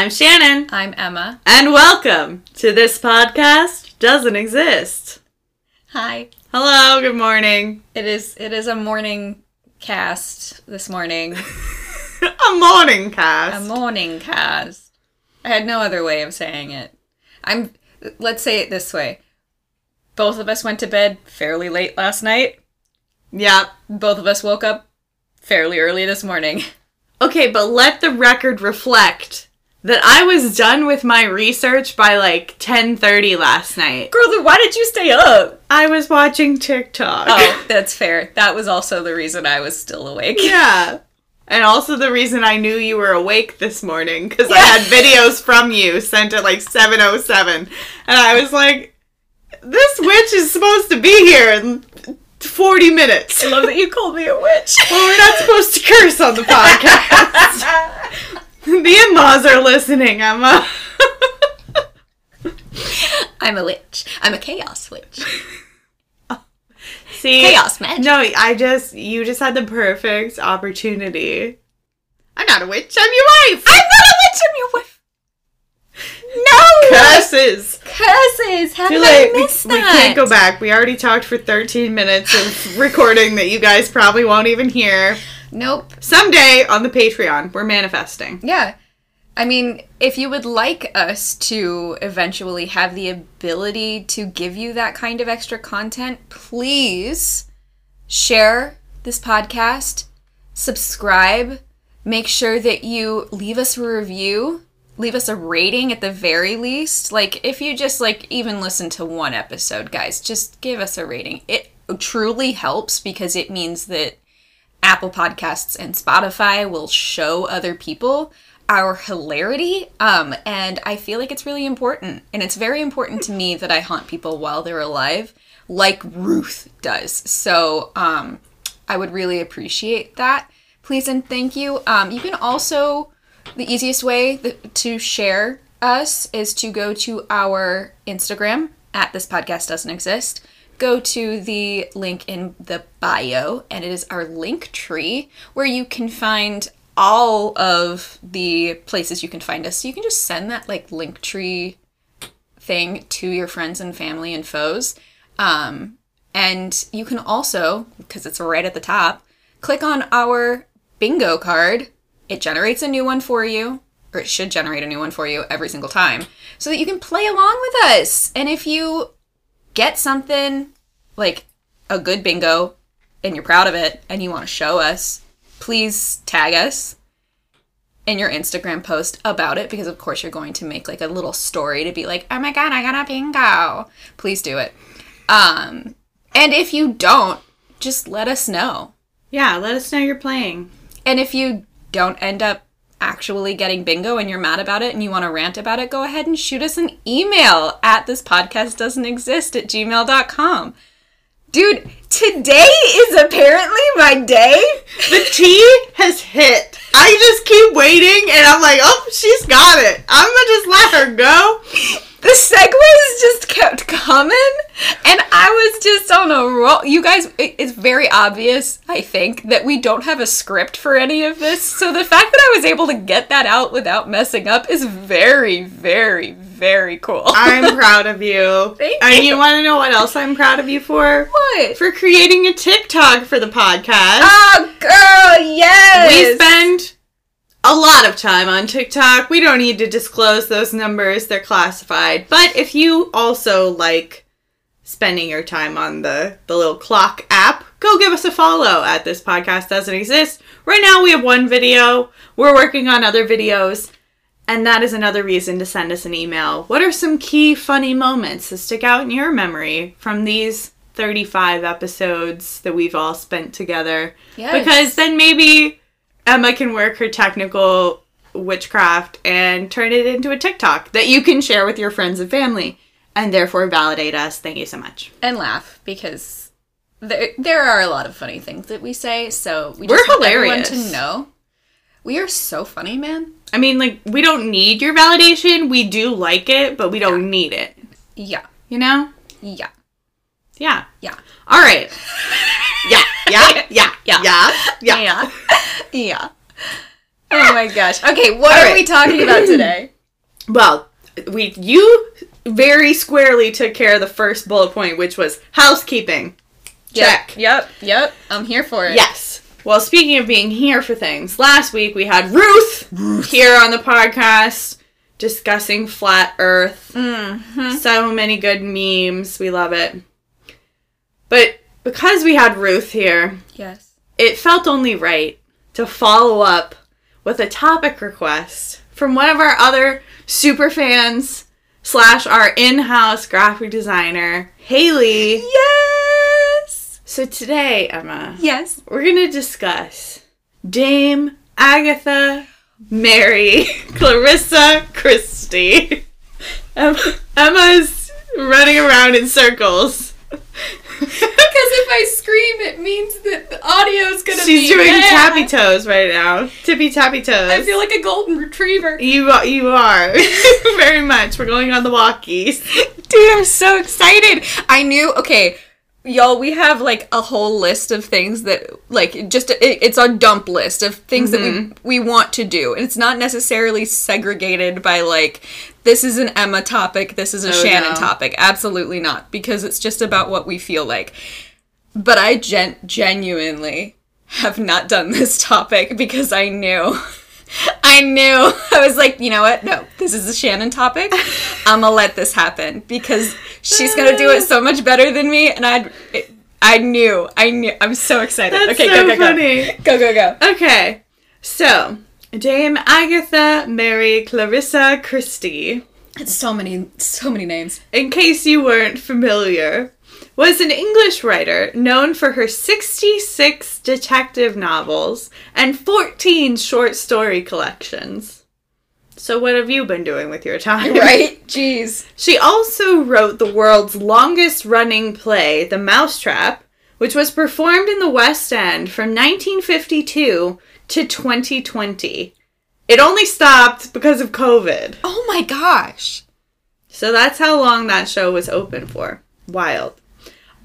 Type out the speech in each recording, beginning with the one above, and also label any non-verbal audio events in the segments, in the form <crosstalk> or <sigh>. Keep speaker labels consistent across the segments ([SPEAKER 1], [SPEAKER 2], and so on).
[SPEAKER 1] I'm Shannon,
[SPEAKER 2] I'm Emma.
[SPEAKER 1] and welcome to This Podcast Doesn't Exist.
[SPEAKER 2] Hi.
[SPEAKER 1] Hello, good morning.
[SPEAKER 2] It is it is a morning cast this morning. <laughs>
[SPEAKER 1] A morning cast.
[SPEAKER 2] a morning cast. I had no other way of saying it. I'm let's say it this way. Both of us went to bed fairly late last night.
[SPEAKER 1] Yeah.
[SPEAKER 2] Both of us woke up fairly early this morning. <laughs>
[SPEAKER 1] Okay, but let the record reflect that I was done with my research by like 10:30 last night.
[SPEAKER 2] Girl, then why did you stay up?
[SPEAKER 1] I was watching TikTok.
[SPEAKER 2] Oh, <laughs> that's fair. That was also the reason I was still awake.
[SPEAKER 1] Yeah. And also the reason I knew you were awake this morning because I had videos from you sent at like 7:07 and I was like this witch is supposed to be here in 40 minutes.
[SPEAKER 2] I love that you called me a witch.
[SPEAKER 1] Well, we're not supposed to curse on the <laughs> podcast. <laughs> <laughs> the in-laws are listening, Emma. <laughs>
[SPEAKER 2] I'm a witch. I'm a chaos witch. <laughs>
[SPEAKER 1] See?
[SPEAKER 2] Chaos magic.
[SPEAKER 1] No, I just you just had the perfect opportunity. I'm not a witch. I'm your wife.
[SPEAKER 2] I'm not a witch. I'm your wife. No.
[SPEAKER 1] Curses.
[SPEAKER 2] Curses. How
[SPEAKER 1] Too
[SPEAKER 2] did
[SPEAKER 1] late.
[SPEAKER 2] I
[SPEAKER 1] We,
[SPEAKER 2] miss
[SPEAKER 1] we
[SPEAKER 2] that?
[SPEAKER 1] can't go back. We already talked for 13 minutes of recording that you guys probably won't even hear.
[SPEAKER 2] Nope.
[SPEAKER 1] Someday on the Patreon, we're manifesting.
[SPEAKER 2] Yeah. I mean, if you would like us to eventually have the ability to give you that kind of extra content, please share this podcast, subscribe, make sure that you leave us a review, leave us a rating at the very least. Like if you just like even listen to one episode, guys, just give us a rating. It truly helps because it means that Apple Podcasts and Spotify will show other people our hilarity. Um, and I feel like it's really important. And it's very important to me that I haunt people while they're alive, like Ruth does. So um, I would really appreciate that. Please and thank you. Um, you can also, the easiest way to share us is to go to our Instagram at this podcast doesn't exist go to the link in the bio and it is our link tree where you can find all of the places you can find us. So you can just send that like link tree thing to your friends and family and foes. Um, and you can also because it's right at the top click on our bingo card. It generates a new one for you or it should generate a new one for you every single time so that you can play along with us. And if you get something like a good bingo and you're proud of it and you want to show us, please tag us in your Instagram post about it because of course you're going to make like a little story to be like, "Oh my god, I got a bingo." Please do it. Um and if you don't, just let us know.
[SPEAKER 1] Yeah, let us know you're playing.
[SPEAKER 2] And if you don't end up actually getting bingo and you're mad about it and you want to rant about it, go ahead and shoot us an email at this podcast doesn't exist at gmail.com. Dude, today is apparently my day.
[SPEAKER 1] The tea has hit. I just keep waiting and I'm like, oh, she's got it. I'm gonna just let her go.
[SPEAKER 2] The segues just kept coming, and I was just on a roll. You guys, it- it's very obvious, I think, that we don't have a script for any of this. So the fact that I was able to get that out without messing up is very, very, very cool.
[SPEAKER 1] I'm <laughs> proud of you.
[SPEAKER 2] Thank
[SPEAKER 1] And
[SPEAKER 2] you.
[SPEAKER 1] you want to know what else I'm proud of you for?
[SPEAKER 2] what?
[SPEAKER 1] For creating a TikTok for the podcast.
[SPEAKER 2] Oh, girl, yes.
[SPEAKER 1] We spend a lot of time on TikTok. We don't need to disclose those numbers, they're classified. But if you also like spending your time on the, the little clock app, go give us a follow at This Podcast Doesn't Exist. Right now we have one video. We're working on other videos. And that is another reason to send us an email. What are some key funny moments that stick out in your memory from these 35 episodes that we've all spent together?
[SPEAKER 2] Yes.
[SPEAKER 1] Because then maybe Emma can work her technical witchcraft and turn it into a TikTok that you can share with your friends and family and therefore validate us. Thank you so much.
[SPEAKER 2] and laugh because there, there are a lot of funny things that we say. So we just want everyone to know we are so funny, man.
[SPEAKER 1] I mean, like, we don't need your validation. We do like it, but we don't need it.
[SPEAKER 2] Yeah,
[SPEAKER 1] You know?
[SPEAKER 2] yeah,
[SPEAKER 1] Yeah.
[SPEAKER 2] yeah,
[SPEAKER 1] All right. <laughs> Yeah. Yeah. Yeah.
[SPEAKER 2] Yeah.
[SPEAKER 1] Yeah. Yeah.
[SPEAKER 2] yeah, yeah. Oh my gosh. Okay, what
[SPEAKER 1] All
[SPEAKER 2] are
[SPEAKER 1] right.
[SPEAKER 2] we talking about today? <clears throat>
[SPEAKER 1] Well, we you very squarely took care of the first bullet point, which was housekeeping. Check.
[SPEAKER 2] Yep, yep, yep. I'm here for it.
[SPEAKER 1] Yes. Well, speaking of being here for things, last week we had Ruth, here on the podcast discussing flat Earth.
[SPEAKER 2] Mm-hmm.
[SPEAKER 1] So many good memes. We love it. But because we had Ruth here,
[SPEAKER 2] Yes.
[SPEAKER 1] it felt only right to follow up with a topic request from one of our other super fans slash our in-house graphic designer, Haley.
[SPEAKER 2] Yes.
[SPEAKER 1] So today, Emma,
[SPEAKER 2] Yes.
[SPEAKER 1] we're gonna discuss Dame Agatha Mary <laughs> Clarissa Christie. <laughs> Em- Emma's running around in circles.
[SPEAKER 2] Because if I scream, it means that the audio's gonna
[SPEAKER 1] She's
[SPEAKER 2] be
[SPEAKER 1] doing
[SPEAKER 2] bad.
[SPEAKER 1] tappy toes right now. Tippy tappy toes.
[SPEAKER 2] I feel like a golden retriever.
[SPEAKER 1] you are, you are <laughs> very much. We're going on the walkies.
[SPEAKER 2] Dude, I'm so excited. I knew, okay, y'all, we have like a whole list of things that, like, just, it, it's a dump list of things that we, mm-hmm. we want to do. And it's not necessarily segregated by, like, this is an Emma topic, this is a
[SPEAKER 1] Oh,
[SPEAKER 2] Shannon
[SPEAKER 1] no.
[SPEAKER 2] topic. Absolutely not, because it's just about what we feel like. But I gen- genuinely have not done <laughs> this topic because I knew. <laughs> I knew. <laughs> I was like, you know what? No, this is a Shannon topic. I'm gonna let this happen because she's gonna do it so much better than me, and I, I knew, I knew. I'm so excited.
[SPEAKER 1] That's
[SPEAKER 2] okay,
[SPEAKER 1] so
[SPEAKER 2] go, go,
[SPEAKER 1] funny.
[SPEAKER 2] go, go, go, go.
[SPEAKER 1] Okay, so Dame Agatha Mary Clarissa Christie,
[SPEAKER 2] It's so many, so many names.
[SPEAKER 1] in case you weren't familiar, was an English writer known for her 66 detective novels and 14 short story collections. So, what have you been doing with your time?
[SPEAKER 2] Right? <laughs> Jeez.
[SPEAKER 1] She also wrote the world's longest running play, The Mousetrap, which was performed in the West End from 1952 to 2020. It only stopped because of COVID.
[SPEAKER 2] Oh my gosh.
[SPEAKER 1] So that's how long that show was open for. Wild.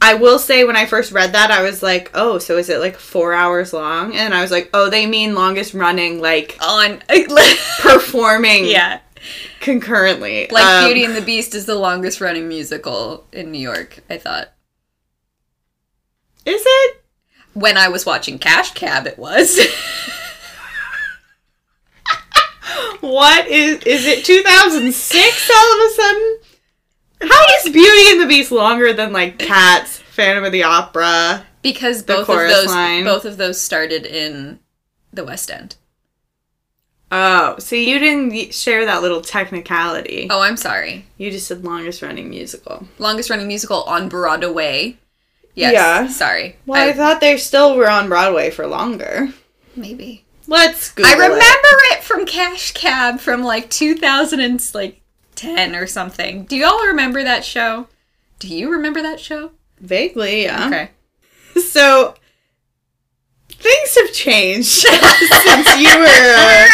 [SPEAKER 1] I will say when I first read that, I was like, oh, so is it like four hours long? And I was like, oh, they mean longest running, like
[SPEAKER 2] On. <laughs> <laughs>
[SPEAKER 1] performing
[SPEAKER 2] yeah.
[SPEAKER 1] concurrently.
[SPEAKER 2] Like
[SPEAKER 1] Um,
[SPEAKER 2] Beauty and the Beast is the longest running musical in New York, I thought.
[SPEAKER 1] Is it?
[SPEAKER 2] When I was watching Cash Cab, it was.
[SPEAKER 1] What is is it 2006 all of a sudden? How is Beauty and the Beast longer than like Cats, Phantom of the Opera?
[SPEAKER 2] because both of those
[SPEAKER 1] line.
[SPEAKER 2] both of those started in the West End.
[SPEAKER 1] Oh, so you didn't share that little technicality.
[SPEAKER 2] Oh, I'm sorry.
[SPEAKER 1] You just said longest running musical.
[SPEAKER 2] Longest running musical on Broadway. Yes.
[SPEAKER 1] Yeah.
[SPEAKER 2] Sorry.
[SPEAKER 1] Well, I,
[SPEAKER 2] I-
[SPEAKER 1] thought they still were on Broadway for longer.
[SPEAKER 2] maybe.
[SPEAKER 1] Let's Google
[SPEAKER 2] I remember
[SPEAKER 1] it.
[SPEAKER 2] it. from Cash Cab from like 2010 or something. Do y'all remember that show? Do you remember that show?
[SPEAKER 1] Vaguely, yeah.
[SPEAKER 2] Okay. <laughs>
[SPEAKER 1] So things have changed <laughs> since you were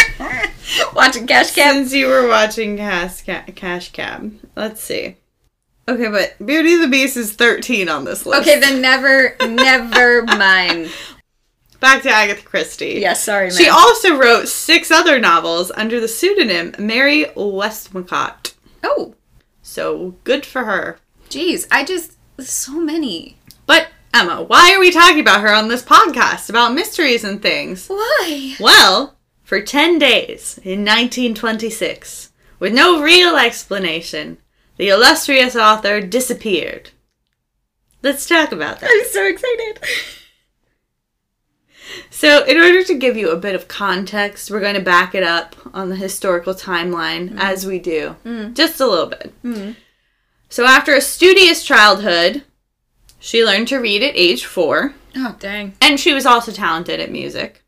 [SPEAKER 1] <laughs>
[SPEAKER 2] Watching Cash Cab.
[SPEAKER 1] since you were watching Cash, Cash Cab. Let's see. Okay, but Beauty and the Beast is 13 on this list.
[SPEAKER 2] Okay, then never, never <laughs> mind.
[SPEAKER 1] back to Agatha Christie.
[SPEAKER 2] Yeah, sorry, man.
[SPEAKER 1] She also wrote six other novels under the pseudonym Mary Westmacott.
[SPEAKER 2] oh,
[SPEAKER 1] So good for her.
[SPEAKER 2] jeez, I just so many.
[SPEAKER 1] But Emma, why are we talking about her on this podcast about mysteries and things?
[SPEAKER 2] Why?
[SPEAKER 1] Well, for 10 days in 1926, with no real explanation, the illustrious author disappeared. Let's talk about that.
[SPEAKER 2] I'm so excited. <laughs>
[SPEAKER 1] So, in order to give you a bit of context, we're going to back it up on the historical timeline mm. as we do. Mm. Just a little bit. Mm. So, after a studious childhood, she learned to read at age four,
[SPEAKER 2] Oh dang.
[SPEAKER 1] and she was also talented at music,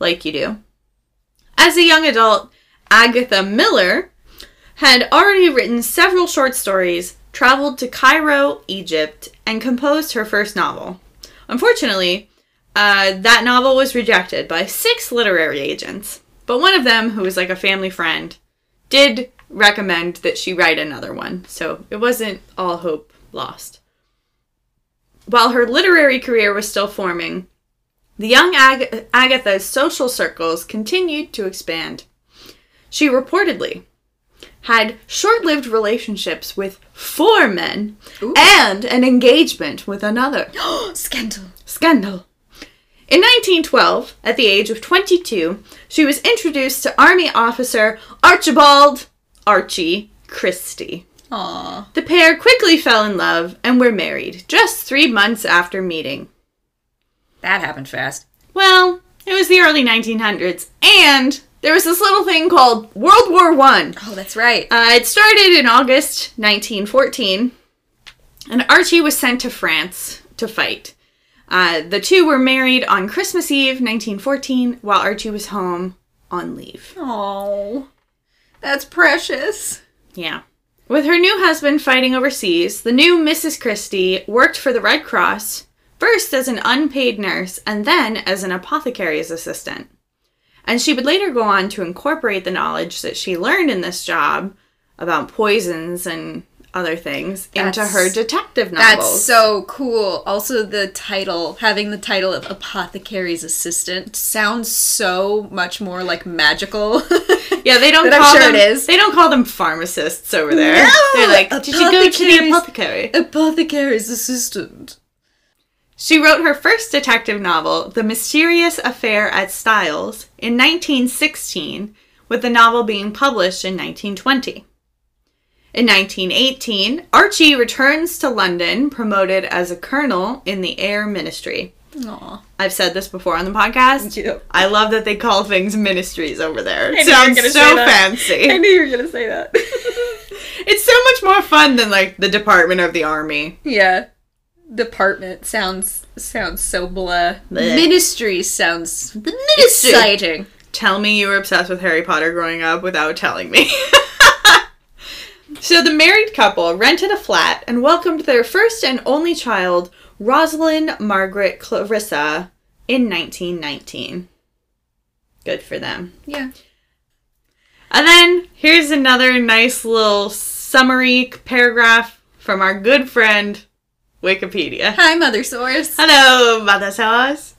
[SPEAKER 1] like you do. As a young adult, Agatha Miller had already written several short stories, traveled to Cairo, Egypt, and composed her first novel. Unfortunately, uh, that novel was rejected by six literary agents, but one of them, who was like a family friend, did recommend that she write another one, so it wasn't all hope lost. While her literary career was still forming, the young Ag- Agatha's social circles continued to expand. She reportedly had short lived relationships with four men and an engagement with another. <gasps>
[SPEAKER 2] Scandal.
[SPEAKER 1] Scandal. In 1912, at the age of 22, she was introduced to Army officer Archibald Archie Christie.
[SPEAKER 2] Aw.
[SPEAKER 1] The pair quickly fell in love and were married just three months after meeting.
[SPEAKER 2] That happened fast.
[SPEAKER 1] Well, it was the early 1900s, and there was this little thing called World War One.
[SPEAKER 2] Oh, that's right.
[SPEAKER 1] Uh, it started in August 1914, and Archie was sent to France to fight. Uh, the two were married on Christmas Eve 1914 while Archie was home on leave.
[SPEAKER 2] Oh, that's precious.
[SPEAKER 1] Yeah. With her new husband fighting overseas, the new Mrs. Christie worked for the Red Cross, first as an unpaid nurse and then as an apothecary's assistant. And she would later go on to incorporate the knowledge that she learned in this job about poisons and other things into her detective novels.
[SPEAKER 2] That's so cool. Also, the title, having the title of apothecary's assistant, sounds so much more like magical. <laughs>
[SPEAKER 1] yeah, they don't <laughs> call
[SPEAKER 2] sure
[SPEAKER 1] them.
[SPEAKER 2] it is.
[SPEAKER 1] They don't call them pharmacists over there.
[SPEAKER 2] No,
[SPEAKER 1] They're like, did you go to the apothecary?
[SPEAKER 2] apothecary's assistant.
[SPEAKER 1] She wrote her first detective novel, The Mysterious Affair at Styles, in 1916, with the novel being published in 1920. In 1918, Archie returns to London, promoted as a colonel in the Air Ministry.
[SPEAKER 2] Aw.
[SPEAKER 1] I've said this before on the podcast. I love that they call things ministries over there. It sounds so fancy.
[SPEAKER 2] I knew you were gonna say that. <laughs>
[SPEAKER 1] It's so much more fun than like the Department of the Army.
[SPEAKER 2] yeah. Department sounds sounds so blah.
[SPEAKER 1] Bleh.
[SPEAKER 2] Ministry sounds
[SPEAKER 1] The ministry.
[SPEAKER 2] exciting.
[SPEAKER 1] tell me you were obsessed with Harry Potter growing up without telling me. <laughs> so the married couple rented a flat and welcomed their first and only child, Rosalind Margaret Clarissa, in 1919. Good for them.
[SPEAKER 2] Yeah.
[SPEAKER 1] And then here's another nice little summary paragraph from our good friend Wikipedia.
[SPEAKER 2] Hi, Mother Source.
[SPEAKER 1] Hello, Mother Source.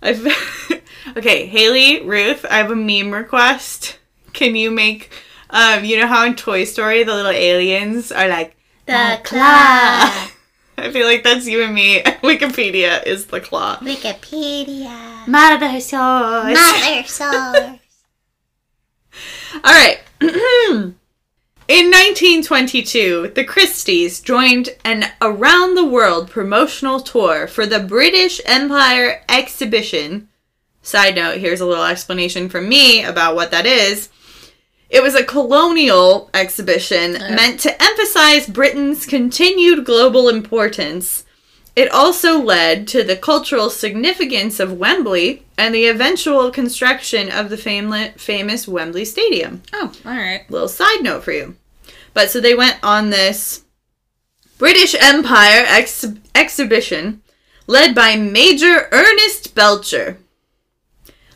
[SPEAKER 1] I've <laughs> okay, Haley, Ruth. I have a meme request. Can you make, um, you know how in Toy Story the little aliens are like
[SPEAKER 3] The claw. <laughs>
[SPEAKER 1] I feel like that's you and me. <laughs> Wikipedia is the claw.
[SPEAKER 3] Wikipedia.
[SPEAKER 1] Mother Sauce.
[SPEAKER 3] Mother source.
[SPEAKER 1] All right. <clears throat> In 1922, the Christies joined an around the world promotional tour for the British Empire Exhibition. Side note, here's a little explanation from me about what that is. It was a colonial exhibition meant to emphasize Britain's continued global importance. It also led to the cultural significance of Wembley and the eventual construction of the famla- famous Wembley Stadium
[SPEAKER 2] Oh, all right.
[SPEAKER 1] little side note for you. But so they went on this British Empire ex- exhibition led by Major Ernest Belcher.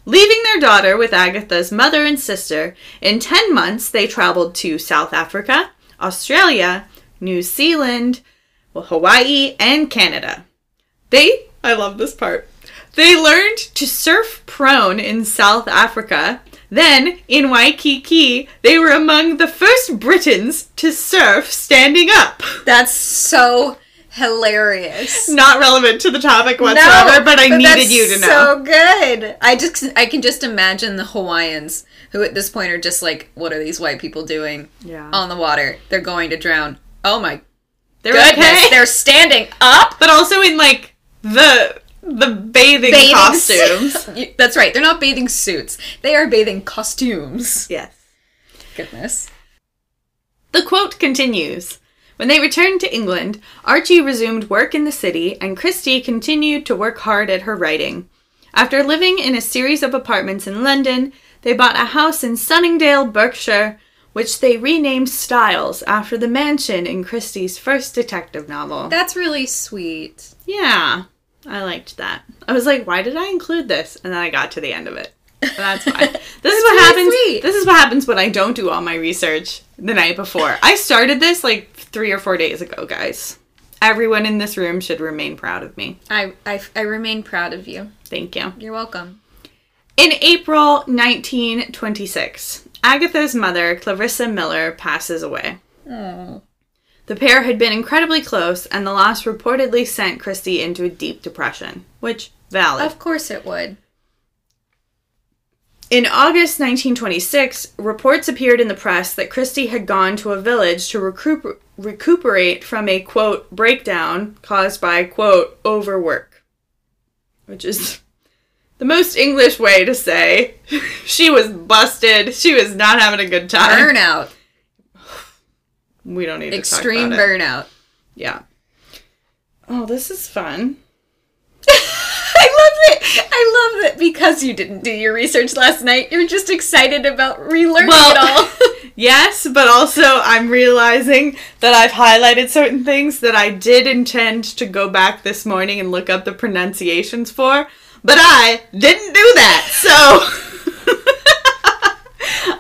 [SPEAKER 1] Leaving their daughter with Agatha's mother and sister, in 10 months they traveled to South Africa, Australia, New Zealand, Hawaii, and Canada. They, I love this part, they learned to surf prone in South Africa. Then, in Waikiki, they were among the first Britons to surf standing up.
[SPEAKER 2] That's so hilarious.
[SPEAKER 1] Not relevant to the topic whatsoever, but I needed
[SPEAKER 2] that's
[SPEAKER 1] you to know.
[SPEAKER 2] So good. I just I can just imagine the Hawaiians who at this point are just like, what are these white people doing
[SPEAKER 1] yeah.
[SPEAKER 2] on the water? They're going to drown. Oh my
[SPEAKER 1] They're
[SPEAKER 2] goodness!
[SPEAKER 1] okay.
[SPEAKER 2] They're standing up.
[SPEAKER 1] but also in like the the bathing,
[SPEAKER 2] Bathing
[SPEAKER 1] costumes. <laughs>
[SPEAKER 2] That's right. They're not bathing suits. They are bathing costumes.
[SPEAKER 1] yes.
[SPEAKER 2] Goodness.
[SPEAKER 1] The quote continues When they returned to England, Archie resumed work in the city, and Christie continued to work hard at her writing. After living in a series of apartments in London, they bought a house in Sunningdale, Berkshire, which they renamed Styles after the mansion in Christie's first detective novel.
[SPEAKER 2] That's really sweet.
[SPEAKER 1] yeah, I liked that. I was like, why did I include this? And then I got to the end of it. That's fine. <laughs> This is what happens.
[SPEAKER 2] sweet.
[SPEAKER 1] This is what happens when I don't do all my research the night before. I started this like three or four days ago, guys. Everyone in this room should remain proud of me.
[SPEAKER 2] I, I, I remain proud of you.
[SPEAKER 1] Thank you.
[SPEAKER 2] You're welcome.
[SPEAKER 1] In April 1926, Agatha's mother, Clarissa Miller, passes away.
[SPEAKER 2] Oh.
[SPEAKER 1] The pair had been incredibly close, and the loss reportedly sent Christie into a deep depression, which valid.
[SPEAKER 2] Of course it would.
[SPEAKER 1] In August 1926, reports appeared in the press that Christie had gone to a village to recuper- recuperate from a quote breakdown caused by quote overwork, which is <laughs> the most English way to say <laughs> she was busted. She was not having a good time.
[SPEAKER 2] Burnout.
[SPEAKER 1] We don't need to
[SPEAKER 2] Extreme
[SPEAKER 1] talk about it.
[SPEAKER 2] burnout.
[SPEAKER 1] Yeah. Oh, this is fun. <laughs>
[SPEAKER 2] I love it. I love that because you didn't do your research last night, you're just excited about relearning
[SPEAKER 1] Well-
[SPEAKER 2] it all. <laughs>
[SPEAKER 1] Yes, but also I'm realizing that I've highlighted certain things that I did intend to go back this morning and look up the pronunciations for, but I didn't do that. So <laughs>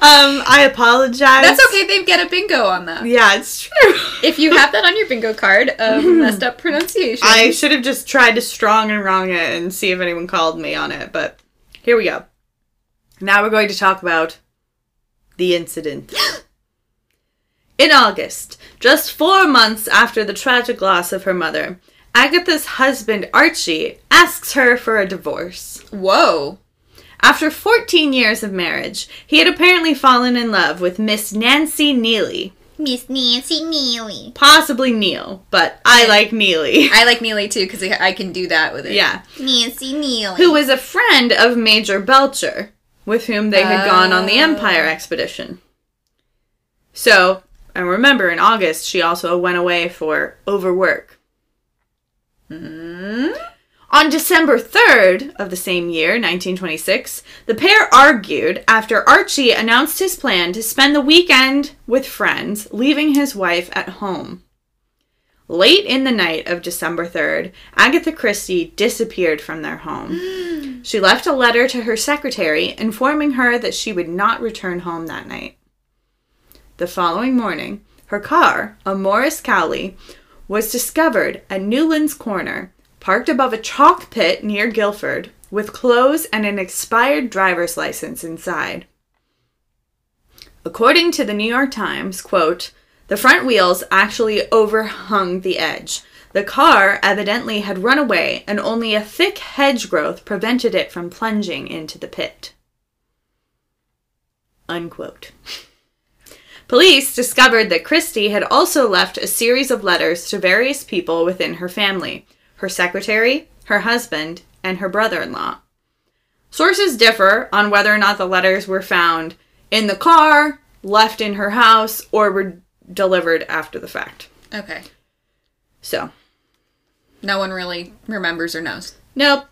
[SPEAKER 1] um I apologize.
[SPEAKER 2] That's okay. They get a bingo on that.
[SPEAKER 1] Yeah, it's true.
[SPEAKER 2] If you have that on your bingo card of <laughs> messed up pronunciation,
[SPEAKER 1] I should have just tried to strong and wrong it and see if anyone called me on it, but here we go. Now we're going to talk about the incident. <gasps> In August, just four months after the tragic loss of her mother, Agatha's husband Archie asks her for a divorce.
[SPEAKER 2] whoa.
[SPEAKER 1] After 14 years of marriage, he had apparently fallen in love with Miss Nancy Neely,
[SPEAKER 3] Miss Nancy Neely.
[SPEAKER 1] possibly Neil, but I like Neely. <laughs>
[SPEAKER 2] I like Neely too because I can do that with it.
[SPEAKER 1] Yeah.
[SPEAKER 3] Nancy Neely.
[SPEAKER 1] who was a friend of Major Belcher, with whom they had gone on the
[SPEAKER 2] Oh.
[SPEAKER 1] Empire expedition. So, and remember, in August, she also went away for overwork. Hmm? On December 3rd of the same year, 1926, the pair argued after Archie announced his plan to spend the weekend with friends, leaving his wife at home. Late in the night of December 3rd, Agatha Christie disappeared from their home. <gasps> she left a letter to her secretary informing her that she would not return home that night. The following morning, her car, a Morris Cowley, was discovered at Newlands Corner, parked above a chalk pit near Guildford, with clothes and an expired driver's license inside. According to the New York Times, quote, the front wheels actually overhung the edge. The car evidently had run away, and only a thick hedge growth prevented it from plunging into the pit. Unquote. <laughs> Police discovered that Christie had also left a series of letters to various people within her family her secretary, her husband, and her brother in law. Sources differ on whether or not the letters were found in the car, left in her house, or were delivered after the fact.
[SPEAKER 2] Okay.
[SPEAKER 1] So,
[SPEAKER 2] No one really remembers or knows.
[SPEAKER 1] nope.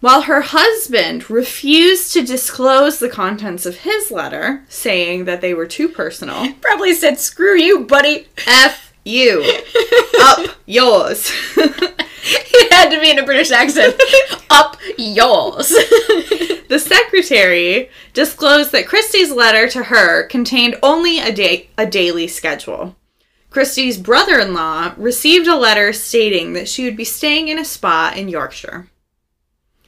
[SPEAKER 1] While her husband refused to disclose the contents of his letter, saying that they were too personal,
[SPEAKER 2] Probably said, screw you, buddy.
[SPEAKER 1] F you. Up yours. <laughs>
[SPEAKER 2] it had to be in a British accent. <laughs> Up yours.
[SPEAKER 1] The secretary disclosed that Christie's letter to her contained only a, day, a daily schedule. Christie's brother in law received a letter stating that she would be staying in a spa in Yorkshire.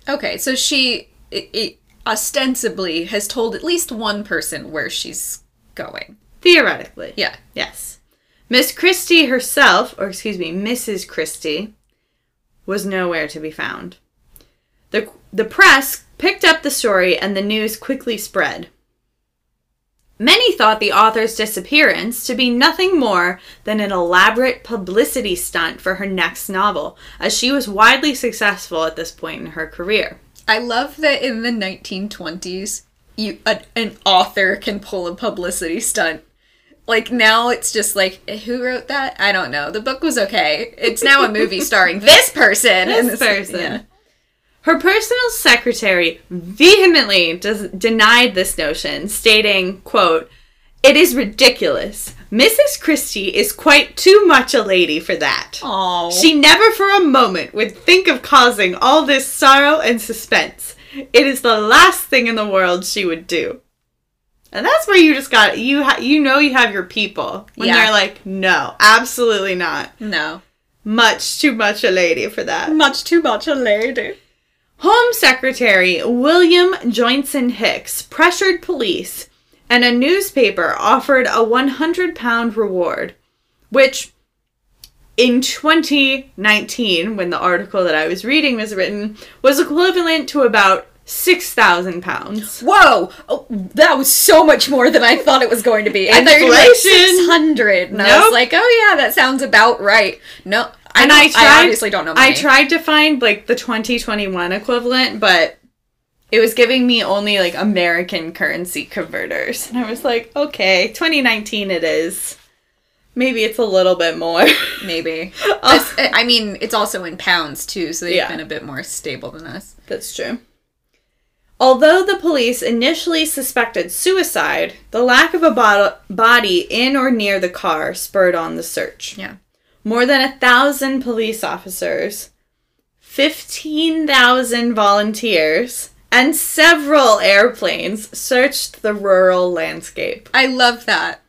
[SPEAKER 2] okay, so she i i ostensibly has told at least one person where she's going.
[SPEAKER 1] Theoretically.
[SPEAKER 2] Yeah.
[SPEAKER 1] Yes. Miss Christie herself, or excuse me, Mrs. Christie, was nowhere to be found. The, the press picked up the story and the news quickly spread. Many thought the author's disappearance to be nothing more than an elaborate publicity stunt for her next novel, as she was widely successful at this point in her career.
[SPEAKER 2] I love that in the 1920s, you a, an author can pull a publicity stunt. Like now, it's just like eh, who wrote that? I don't know. The book was okay. It's now a movie <laughs> starring this person.
[SPEAKER 1] This person. Her personal secretary vehemently des- denied this notion, stating, quote, It is ridiculous. Mrs. Christie is quite too much a lady for that.
[SPEAKER 2] Oh,
[SPEAKER 1] She never for a moment would think of causing all this sorrow and suspense. It is the last thing in the world she would do. And that's where you just got you ha- you know you have your people when
[SPEAKER 2] Yeah.
[SPEAKER 1] they're like, no, absolutely not.
[SPEAKER 2] no,
[SPEAKER 1] Much too much a lady for that.
[SPEAKER 2] much too much a lady.
[SPEAKER 1] Home Secretary William Joynson Hicks pressured police, and a newspaper offered a 100 pound reward, which in 2019, when the article that I was reading was written, was equivalent to about 6,000 pounds.
[SPEAKER 2] Whoa! Oh, that was so much more than I thought it was going to be. I thought you were like 600. And I was like, oh yeah, that sounds about right. No, I,
[SPEAKER 1] And I tried-
[SPEAKER 2] obviously don't know
[SPEAKER 1] I tried to find like the 2021 equivalent, but it was giving me only like American currency converters. And I was like, okay, 2019 it is. Maybe it's a little bit more. <laughs>
[SPEAKER 2] Maybe.
[SPEAKER 1] Oh.
[SPEAKER 2] I mean, it's also in pounds too, so they've
[SPEAKER 1] Yeah.
[SPEAKER 2] been a bit more stable than us.
[SPEAKER 1] That's true. Although the police initially suspected suicide, the lack of a bo- body in or near the car spurred on the search.
[SPEAKER 2] Yeah.
[SPEAKER 1] More than a thousand police officers, 15,000 volunteers, and several airplanes searched the rural landscape.
[SPEAKER 2] I love that.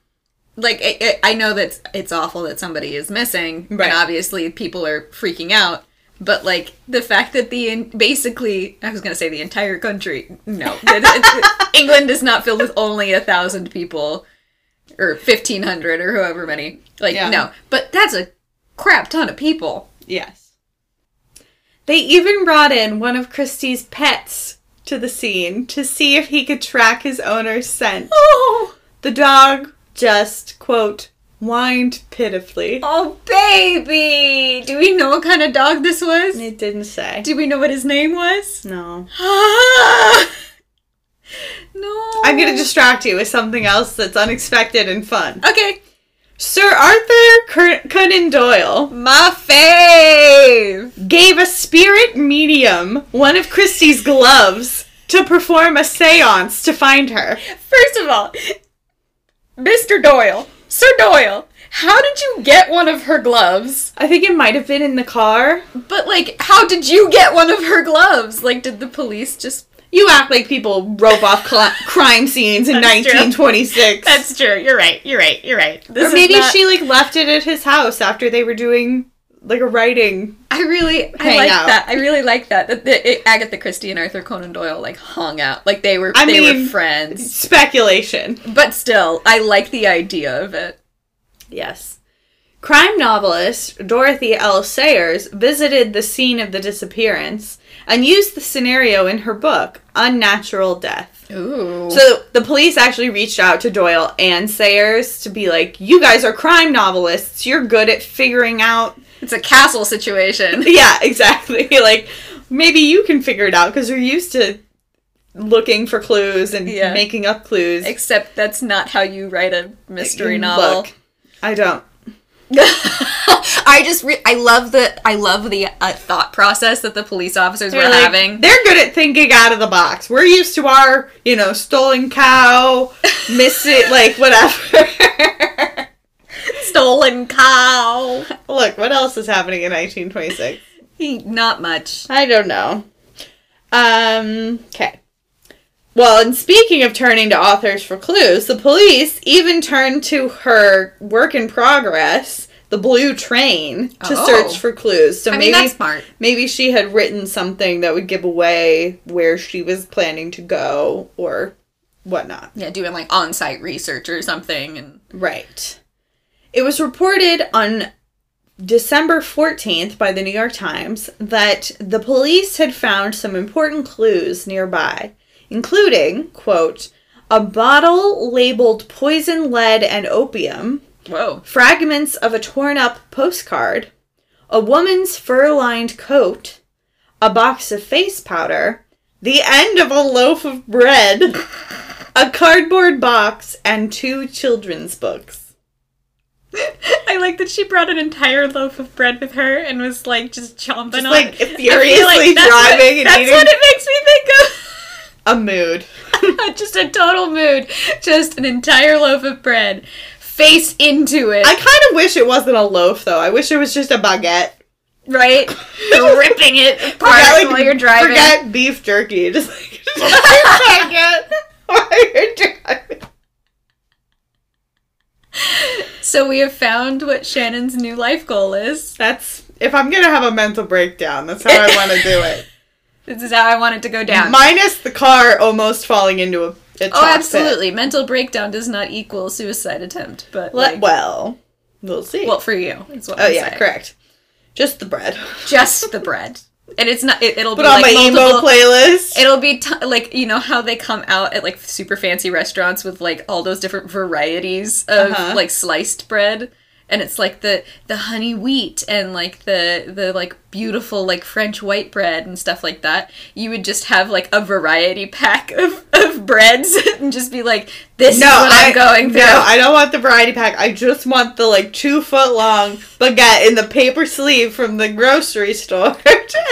[SPEAKER 2] Like, I, I I know that it's awful that somebody is missing,
[SPEAKER 1] Right.
[SPEAKER 2] and obviously people are freaking out. But like the fact that the in- basically, I was gonna say the entire country. No, <laughs> It- it- England is not filled with only a thousand people, or fifteen hundred, or however many. Like
[SPEAKER 1] Yeah.
[SPEAKER 2] no, but that's a crap ton of people.
[SPEAKER 1] Yes. They even brought in one of Christie's pets to the scene to see if he could track his owner's scent.
[SPEAKER 2] Oh,
[SPEAKER 1] The dog just, quote, whined pitifully.
[SPEAKER 2] oh, baby! Do we know what kind of dog this was?
[SPEAKER 1] It didn't say.
[SPEAKER 2] Do we know what his name was?
[SPEAKER 1] No. <gasps>
[SPEAKER 2] no.
[SPEAKER 1] I'm gonna distract you with something else that's unexpected and fun.
[SPEAKER 2] Okay.
[SPEAKER 1] Sir Arthur Conan Doyle
[SPEAKER 2] My fave.
[SPEAKER 1] gave a spirit medium one of Christie's gloves to perform a seance to find her.
[SPEAKER 2] First of all, Mr. Doyle, Sir Doyle, how did you get one of her gloves?
[SPEAKER 1] I think it might have been in the car.
[SPEAKER 2] But like, how did you get one of her gloves? Like, did the police just?
[SPEAKER 1] You act like people rope off cl- <laughs> crime scenes in
[SPEAKER 2] That's true.
[SPEAKER 1] 1926.
[SPEAKER 2] true. You're right. You're right. You're right.
[SPEAKER 1] or maybe she like left it at his house after they were doing like a writing.
[SPEAKER 2] I really, I like
[SPEAKER 1] out.
[SPEAKER 2] that. I really like that. That the, it, Agatha Christie and Arthur Conan Doyle like hung out, like they were,
[SPEAKER 1] I
[SPEAKER 2] they
[SPEAKER 1] mean-
[SPEAKER 2] were friends.
[SPEAKER 1] Speculation.
[SPEAKER 2] But still, I like the idea of it.
[SPEAKER 1] Yes. Crime novelist Dorothy L. Sayers visited the scene of the disappearance and used the scenario in her book, Unnatural Death.
[SPEAKER 2] Ooh.
[SPEAKER 1] So the police actually reached out to Doyle and Sayers to be like, you guys are crime novelists. You're good at figuring out.
[SPEAKER 2] It's a castle situation. <laughs>
[SPEAKER 1] Yeah, exactly. <laughs> like, maybe you can figure it out because you're used to looking for clues and
[SPEAKER 2] Yeah.
[SPEAKER 1] making up clues.
[SPEAKER 2] Except that's not how you write a mystery novel.
[SPEAKER 1] Look, I don't. <laughs>
[SPEAKER 2] I just re- I love the I love the uh, thought process that the police officers were
[SPEAKER 1] They're like-
[SPEAKER 2] having.
[SPEAKER 1] They're good at thinking out of the box. We're used to our, you know, stolen cow, miss it, like whatever. <laughs>
[SPEAKER 2] Stolen cow.
[SPEAKER 1] Look, what else is happening in 1926?
[SPEAKER 2] Not much.
[SPEAKER 1] I don't know. Um, okay. Well, and speaking of turning to authors for clues, the police even turned to her work in progress, the Blue Train, to
[SPEAKER 2] Oh.
[SPEAKER 1] search for clues. So
[SPEAKER 2] I mean
[SPEAKER 1] maybe
[SPEAKER 2] smart.
[SPEAKER 1] maybe she had written something that would give away where she was planning to go or whatnot.
[SPEAKER 2] Yeah, doing like on-site research or something, and
[SPEAKER 1] Right. It was reported on December 14th by the New York Times that the police had found some important clues nearby, including, quote, a bottle labeled poison, lead, and opium,
[SPEAKER 2] whoa,
[SPEAKER 1] fragments of a torn up postcard, a woman's fur lined coat, a box of face powder, the end of a loaf of bread, a cardboard box, and two children's books.
[SPEAKER 2] I like that she brought an entire loaf of bread with her and was like just chomping
[SPEAKER 1] Just
[SPEAKER 2] on
[SPEAKER 1] like
[SPEAKER 2] it. I feel
[SPEAKER 1] furiously
[SPEAKER 2] that's what-
[SPEAKER 1] driving and
[SPEAKER 2] That's
[SPEAKER 1] eating
[SPEAKER 2] what it makes me think of.
[SPEAKER 1] a mood. <laughs>
[SPEAKER 2] just a total mood. Just an entire loaf of bread, face into it,
[SPEAKER 1] I kind of wish it wasn't a loaf though. I wish it was just a baguette.
[SPEAKER 2] right? <laughs> Ripping it apart
[SPEAKER 1] Forget, like,
[SPEAKER 2] while you're driving.
[SPEAKER 1] Forget beef jerky. <laughs> Just like baguette while you're driving. <laughs>
[SPEAKER 2] So we have found what Shannon's new life goal is.
[SPEAKER 1] That's if I'm gonna have a mental breakdown. That's how I want to do it. <laughs>
[SPEAKER 2] This is how I want it to go down.
[SPEAKER 1] Minus the car almost falling into a, a
[SPEAKER 2] oh, absolutely. Mental breakdown does not equal suicide attempt, but
[SPEAKER 1] pit.
[SPEAKER 2] Like,
[SPEAKER 1] well, we'll see.
[SPEAKER 2] well, for you, is what
[SPEAKER 1] oh
[SPEAKER 2] I'm
[SPEAKER 1] yeah,
[SPEAKER 2] saying.
[SPEAKER 1] correct. Just the bread.
[SPEAKER 2] Just the bread, <laughs> and it's not. It, it'll
[SPEAKER 1] Put
[SPEAKER 2] be
[SPEAKER 1] on
[SPEAKER 2] like
[SPEAKER 1] my emo
[SPEAKER 2] multiple.
[SPEAKER 1] playlist.
[SPEAKER 2] It'll be t- like you know how they come out at like super fancy restaurants with like all those different varieties of
[SPEAKER 1] Uh-huh.
[SPEAKER 2] like sliced bread, and it's like the the honey wheat and like the the like beautiful like French white bread and stuff like that. You would just have like a variety pack of of breads <laughs> and just be like, this
[SPEAKER 1] no,
[SPEAKER 2] is what
[SPEAKER 1] I,
[SPEAKER 2] I'm going through.
[SPEAKER 1] No, I don't want the variety pack. I just want the like two foot long baguette in the paper sleeve from the grocery store, <laughs>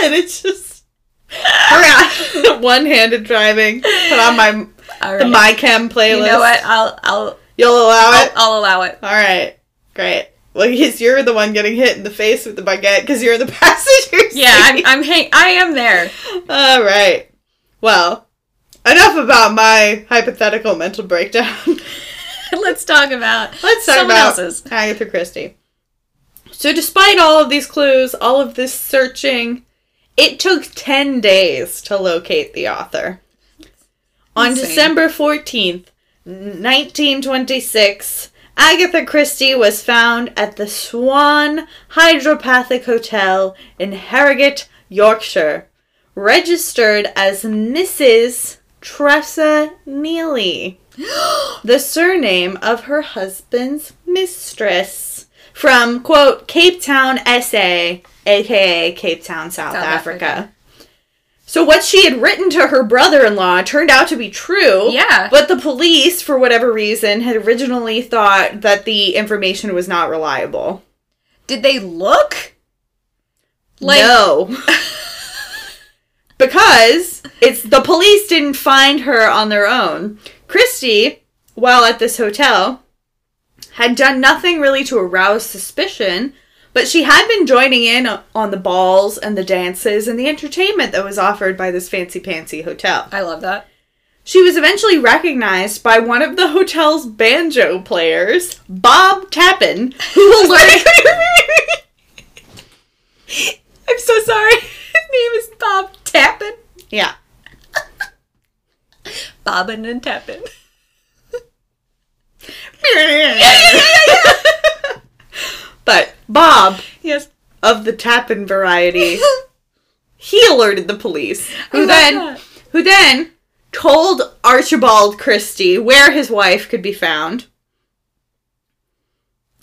[SPEAKER 1] and it's just <laughs> one handed driving. Put on my
[SPEAKER 2] all
[SPEAKER 1] the my chem playlist.
[SPEAKER 2] you know what? I'll I'll
[SPEAKER 1] You'll allow
[SPEAKER 2] I'll,
[SPEAKER 1] it.
[SPEAKER 2] I'll allow it.
[SPEAKER 1] All right, great. Well, because you're the one getting hit in the face with the baguette because you're in the <laughs> passenger seat.
[SPEAKER 2] Yeah, I'm I'm hang- I am there.
[SPEAKER 1] All right. Well, enough about my hypothetical mental breakdown. <laughs>
[SPEAKER 2] Let's talk about <laughs>
[SPEAKER 1] Let's talk
[SPEAKER 2] someone
[SPEAKER 1] about
[SPEAKER 2] else's.
[SPEAKER 1] Agatha Christie. So, despite all of these clues, all of this searching, it took 10 days to locate the author. On December 14th, 1926, Agatha Christie was found at the Swan Hydropathic Hotel in Harrogate, Yorkshire, registered as Mrs. Tressa Neely, <gasps> the surname of her husband's mistress, from, quote, Cape Town, SA, aka Cape Town, South,
[SPEAKER 2] South
[SPEAKER 1] Africa.
[SPEAKER 2] Africa.
[SPEAKER 1] So what she had written to her brother-in-law turned out to be true.
[SPEAKER 2] Yeah.
[SPEAKER 1] But the police, for whatever reason, had originally thought that the information was not reliable.
[SPEAKER 2] Did they look? Like
[SPEAKER 1] no. <laughs> because it's the police didn't find her on their own. Christie, while at this hotel, had done nothing really to arouse suspicion, but she had been joining in on the balls and the dances and the entertainment that was offered by this fancy pantsy hotel.
[SPEAKER 2] I love that.
[SPEAKER 1] She was eventually recognized by one of the hotel's banjo players, Bob Tappin, who alerted. <laughs> <laughs>
[SPEAKER 2] I'm so sorry. His name is Bob Tappin.
[SPEAKER 1] yeah.
[SPEAKER 2] Bobbin and Tappin. <laughs>
[SPEAKER 1] but Bob
[SPEAKER 2] Yes.
[SPEAKER 1] of the Tappin variety, <laughs> he alerted the police, who then
[SPEAKER 2] that.
[SPEAKER 1] who then told Archibald Christie where his wife could be found.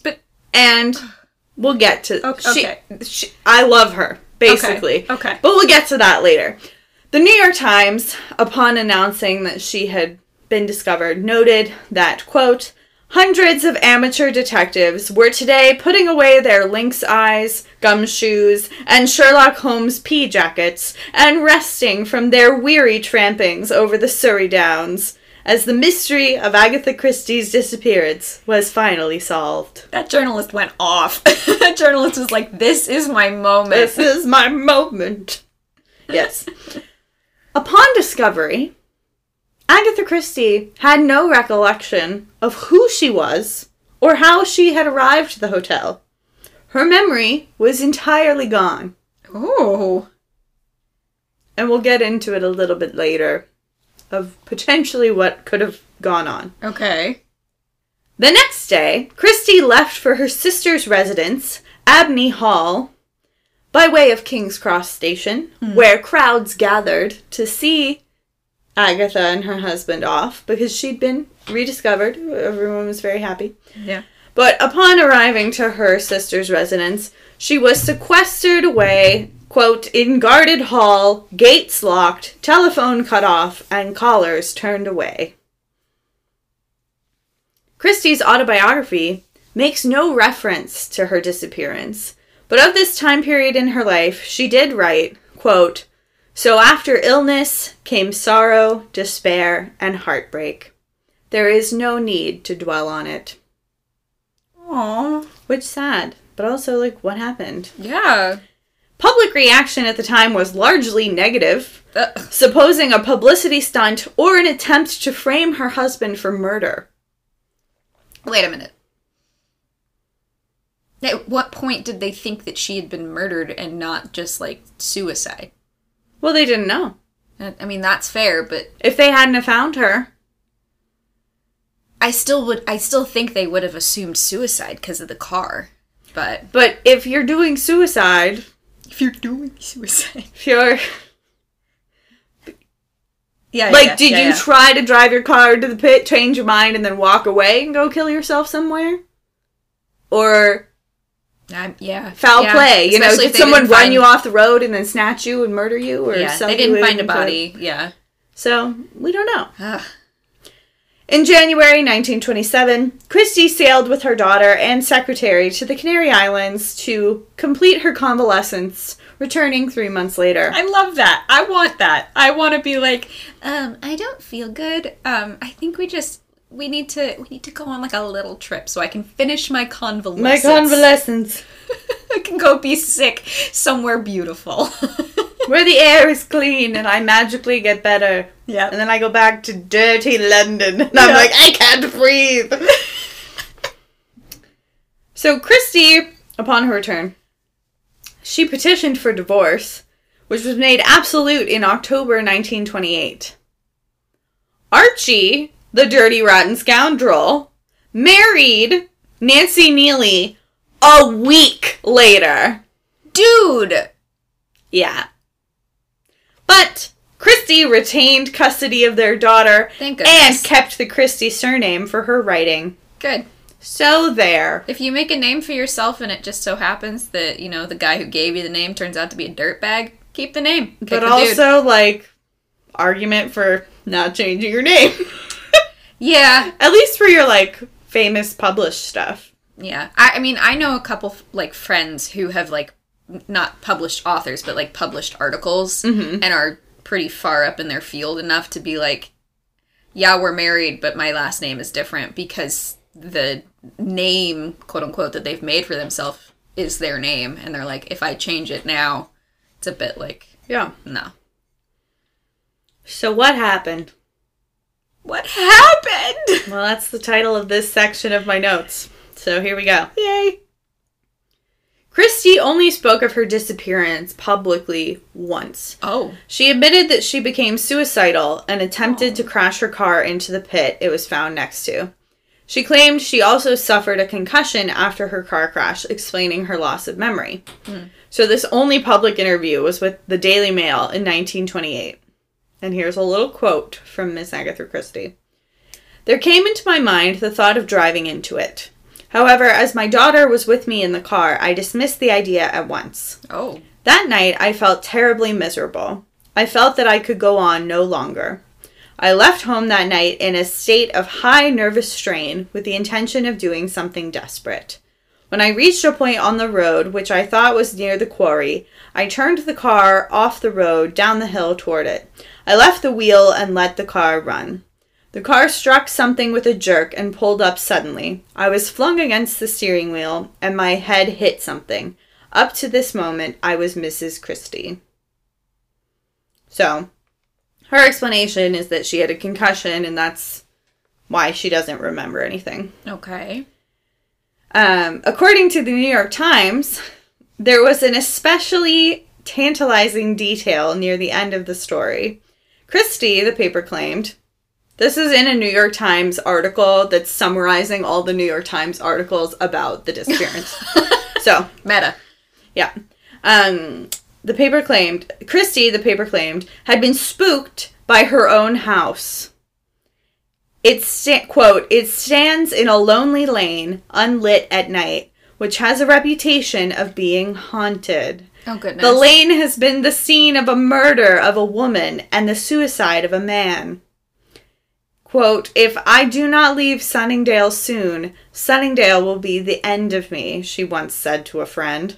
[SPEAKER 2] But
[SPEAKER 1] And we'll get to
[SPEAKER 2] Okay,
[SPEAKER 1] she- she- I love her basically.
[SPEAKER 2] okay.
[SPEAKER 1] But we'll get to that later. The New York Times, upon announcing that she had been discovered, noted that, quote, hundreds of amateur detectives were today putting away their lynx eyes, gumshoes, and Sherlock Holmes pea jackets and resting from their weary trampings over the Surrey Downs as the mystery of Agatha Christie's disappearance was finally solved.
[SPEAKER 2] that journalist went off. <laughs> that journalist was like, "This is my moment."
[SPEAKER 1] This is my moment. Yes. <laughs> Upon discovery, Agatha Christie had no recollection of who she was or how she had arrived at the hotel. Her memory was entirely gone,
[SPEAKER 2] Oh.
[SPEAKER 1] and we'll get into it a little bit later of potentially what could have gone on.
[SPEAKER 2] Okay.
[SPEAKER 1] The next day, Christie left for her sister's residence, Abney Hall, by way of King's Cross Station, hmm. where crowds gathered to see Agatha and her husband off because she'd been rediscovered. Everyone was very happy.
[SPEAKER 2] Yeah.
[SPEAKER 1] But upon arriving to her sister's residence, she was sequestered away, quote, in guarded hall, gates locked, telephone cut off, and callers turned away. Christie's autobiography makes no reference to her disappearance, but of this time period in her life, she did write, quote, So after illness came sorrow, despair, and heartbreak. There is no need to dwell on it.
[SPEAKER 2] Aww.
[SPEAKER 1] Which sad, but also like what happened?
[SPEAKER 2] Yeah.
[SPEAKER 1] Public reaction at the time was largely negative,
[SPEAKER 2] Ugh.
[SPEAKER 1] supposing a publicity stunt or an attempt to frame her husband for murder.
[SPEAKER 2] Wait a minute. At what point did they think that she had been murdered and not just like suicide?
[SPEAKER 1] Well, they didn't know.
[SPEAKER 2] I mean, that's fair, but
[SPEAKER 1] If they hadn't have found her,
[SPEAKER 2] I still would. I still think they would have assumed suicide because of the car. But
[SPEAKER 1] but if you're doing suicide,
[SPEAKER 2] if you're doing suicide,
[SPEAKER 1] if you're
[SPEAKER 2] yeah,
[SPEAKER 1] like,
[SPEAKER 2] yeah,
[SPEAKER 1] did
[SPEAKER 2] yeah,
[SPEAKER 1] you
[SPEAKER 2] yeah.
[SPEAKER 1] try to drive your car to the pit, change your mind, and then walk away and go kill yourself somewhere? Or
[SPEAKER 2] Um, yeah,
[SPEAKER 1] foul
[SPEAKER 2] yeah.
[SPEAKER 1] play? You know,
[SPEAKER 2] Especially if
[SPEAKER 1] did someone run
[SPEAKER 2] find-
[SPEAKER 1] you off the road and then snatch you and murder you, or something?
[SPEAKER 2] Yeah,
[SPEAKER 1] sell
[SPEAKER 2] they didn't find a
[SPEAKER 1] into-
[SPEAKER 2] body. Yeah.
[SPEAKER 1] So we don't know.
[SPEAKER 2] Ugh.
[SPEAKER 1] In January 1927, Christie sailed with her daughter and secretary to the Canary Islands to complete her convalescence, returning three months later.
[SPEAKER 2] I love that. I want that. I want to be like, um, I don't feel good. Um, I think we just we need to we need to go on like a little trip so I can finish my convalescence.
[SPEAKER 1] My convalescence, <laughs>
[SPEAKER 2] I can go be sick somewhere beautiful. <laughs>
[SPEAKER 1] where the air is clean and I magically get better.
[SPEAKER 2] yeah.
[SPEAKER 1] And then I go back to dirty London and I'm like, I can't breathe. <laughs> so Christie, upon her return, she petitioned for divorce, which was made absolute in October 1928. Archie, the dirty rotten scoundrel, married Nancy Neely a week later.
[SPEAKER 2] Dude.
[SPEAKER 1] Yeah. But Christie retained custody of their daughter and kept the Christie surname for her writing.
[SPEAKER 2] Good.
[SPEAKER 1] So there.
[SPEAKER 2] If you make a name for yourself and it just so happens that, you know, the guy who gave you the name turns out to be a dirtbag, keep the name.
[SPEAKER 1] But
[SPEAKER 2] the dude.
[SPEAKER 1] also, like, argument for not changing your name. <laughs>
[SPEAKER 2] Yeah.
[SPEAKER 1] At least for your, like, famous published stuff.
[SPEAKER 2] Yeah. I, I mean, I know a couple, like, friends who have, like, not published authors, but, like, published articles mm-hmm. and are pretty far up in their field enough to be like, yeah, we're married, but my last name is different because the name, quote unquote, that they've made for themselves is their name. And they're like, if I change it now, it's a bit like,
[SPEAKER 1] Yeah.
[SPEAKER 2] no.
[SPEAKER 1] So what happened?
[SPEAKER 2] What happened?
[SPEAKER 1] Well, that's the title of this section of my notes. So here we go.
[SPEAKER 2] Yay.
[SPEAKER 1] Christie only spoke of her disappearance publicly once.
[SPEAKER 2] Oh.
[SPEAKER 1] She admitted that she became suicidal and attempted oh. to crash her car into the pit it was found next to. She claimed she also suffered a concussion after her car crash, explaining her loss of memory. Hmm. So, this only public interview was with the Daily Mail in 1928. And here's a little quote from Miss Agatha Christie There came into my mind the thought of driving into it. However, as my daughter was with me in the car, I dismissed the idea at once.
[SPEAKER 2] Oh.
[SPEAKER 1] That night, I felt terribly miserable. I felt that I could go on no longer. I left home that night in a state of high nervous strain with the intention of doing something desperate. When I reached a point on the road which I thought was near the quarry, I turned the car off the road down the hill toward it. I left the wheel and let the car run. The car struck something with a jerk and pulled up suddenly. I was flung against the steering wheel and my head hit something. Up to this moment, I was Mrs. Christie. So, her explanation is that she had a concussion and that's why she doesn't remember anything.
[SPEAKER 2] Okay.
[SPEAKER 1] Um, according to the New York Times, there was an especially tantalizing detail near the end of the story. Christie, the paper claimed, this is in a New York Times article that's summarizing all the New York Times articles about the disappearance. <laughs> so,
[SPEAKER 2] Meta.
[SPEAKER 1] yeah. Um, the paper claimed, Christie, the paper claimed, had been spooked by her own house. It sta- quote, it stands in a lonely lane, unlit at night, which has a reputation of being haunted.
[SPEAKER 2] Oh, goodness.
[SPEAKER 1] The lane has been the scene of a murder of a woman and the suicide of a man. Quote, if I do not leave Sunningdale soon, Sunningdale will be the end of me, she once said to a friend.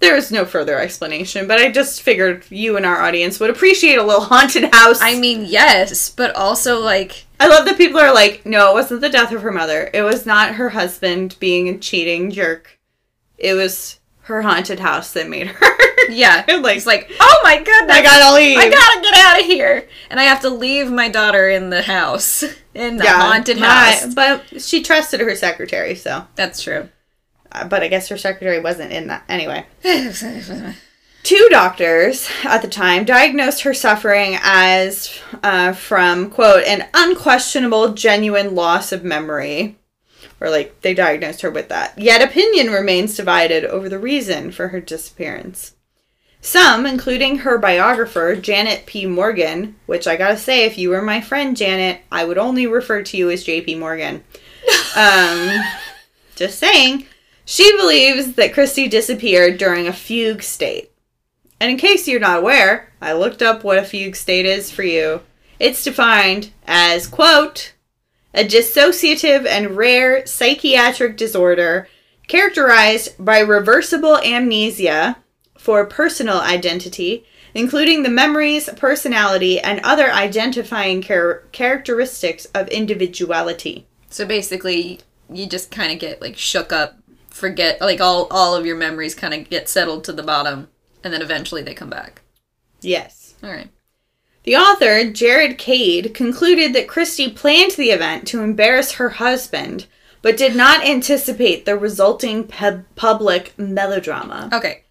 [SPEAKER 1] There is no further explanation, but I just figured you and our audience would appreciate a little haunted house.
[SPEAKER 2] I mean, yes, but also, like,
[SPEAKER 1] I love that people are like, no, it wasn't the death of her mother. It was not her husband being a cheating jerk. It was her haunted house that made her. <laughs>
[SPEAKER 2] yeah.
[SPEAKER 1] like,
[SPEAKER 2] It's like, oh my goodness.
[SPEAKER 1] I gotta leave.
[SPEAKER 2] I gotta get out of here. And I have to leave my daughter in the house. <laughs> In the haunted
[SPEAKER 1] my-
[SPEAKER 2] house.
[SPEAKER 1] But she trusted her secretary, so.
[SPEAKER 2] That's true.
[SPEAKER 1] uh, But I guess her secretary wasn't in that. Anyway. <laughs> Two doctors at the time diagnosed her suffering as uh, from, quote, an unquestionable, genuine loss of memory. Or, like, they diagnosed her with that. Yet opinion remains divided over the reason for her disappearance. Some, including her biographer, Janet P. Morgan, which I gotta say, if you were my friend, Janet, I would only refer to you as JP Morgan. <laughs> Um, just saying. She believes that Christie disappeared during a fugue state. And in case you're not aware, I looked up what a fugue state is for you. It's defined as, quote, a dissociative and rare psychiatric disorder characterized by reversible amnesia for personal identity, including the memories, personality, and other identifying char- characteristics of individuality.
[SPEAKER 2] So basically, you just kind of get like shook up, forget like all all of your memories kind of get settled to the bottom, and then eventually they come back.
[SPEAKER 1] Yes.
[SPEAKER 2] All right.
[SPEAKER 1] The author, Jared Cade, concluded that Christie planned the event to embarrass her husband, but did not anticipate the resulting pub- public melodrama.
[SPEAKER 2] Okay.